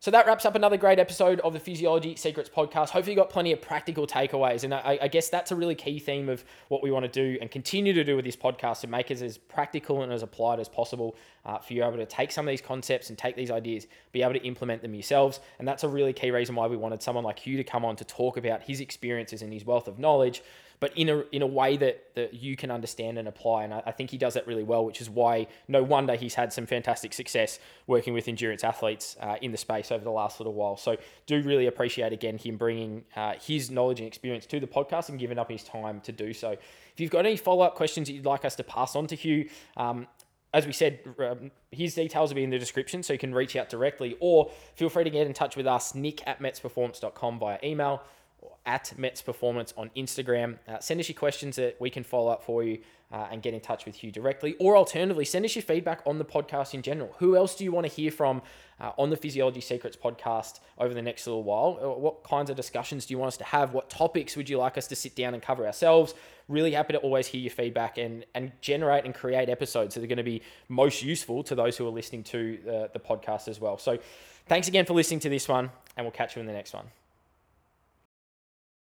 Speaker 1: So that wraps up another great episode of the Physiology Secrets podcast. Hopefully, you got plenty of practical takeaways. And I, I, guess that's a really key theme of what we want to do and continue to do with this podcast to make it as practical and as applied as possible uh, for you able to take some of these concepts and take these ideas, be able to implement them yourselves. And that's a really key reason why we wanted someone like you to come on to talk about his experiences and his wealth of knowledge but in a in a way that, that you can understand and apply. And I, I, think he does that really well, which is why no wonder he's had some fantastic success working with endurance athletes uh, in the space over the last little while. So do really appreciate again him bringing uh, his knowledge and experience to the podcast and giving up his time to do so. If you've got any follow up questions that you'd like us to pass on to Hugh, um, as we said, um, his details will be in the description, so you can reach out directly, or feel free to get in touch with us, nick at metsperformance.com via email at Mets Performance on Instagram. Uh, send us your questions that we can follow up for you uh, and get in touch with you directly. Or alternatively, send us your feedback on the podcast in general. Who else do you want to hear from uh, on the Physiology Secrets podcast over the next little while? Uh, what kinds of discussions do you want us to have? What topics would you like us to sit down and cover ourselves? Really happy to always hear your feedback and, and generate and create episodes that are going to be most useful to those who are listening to the, the podcast as well. So thanks again for listening to this one, and we'll catch you in the next one.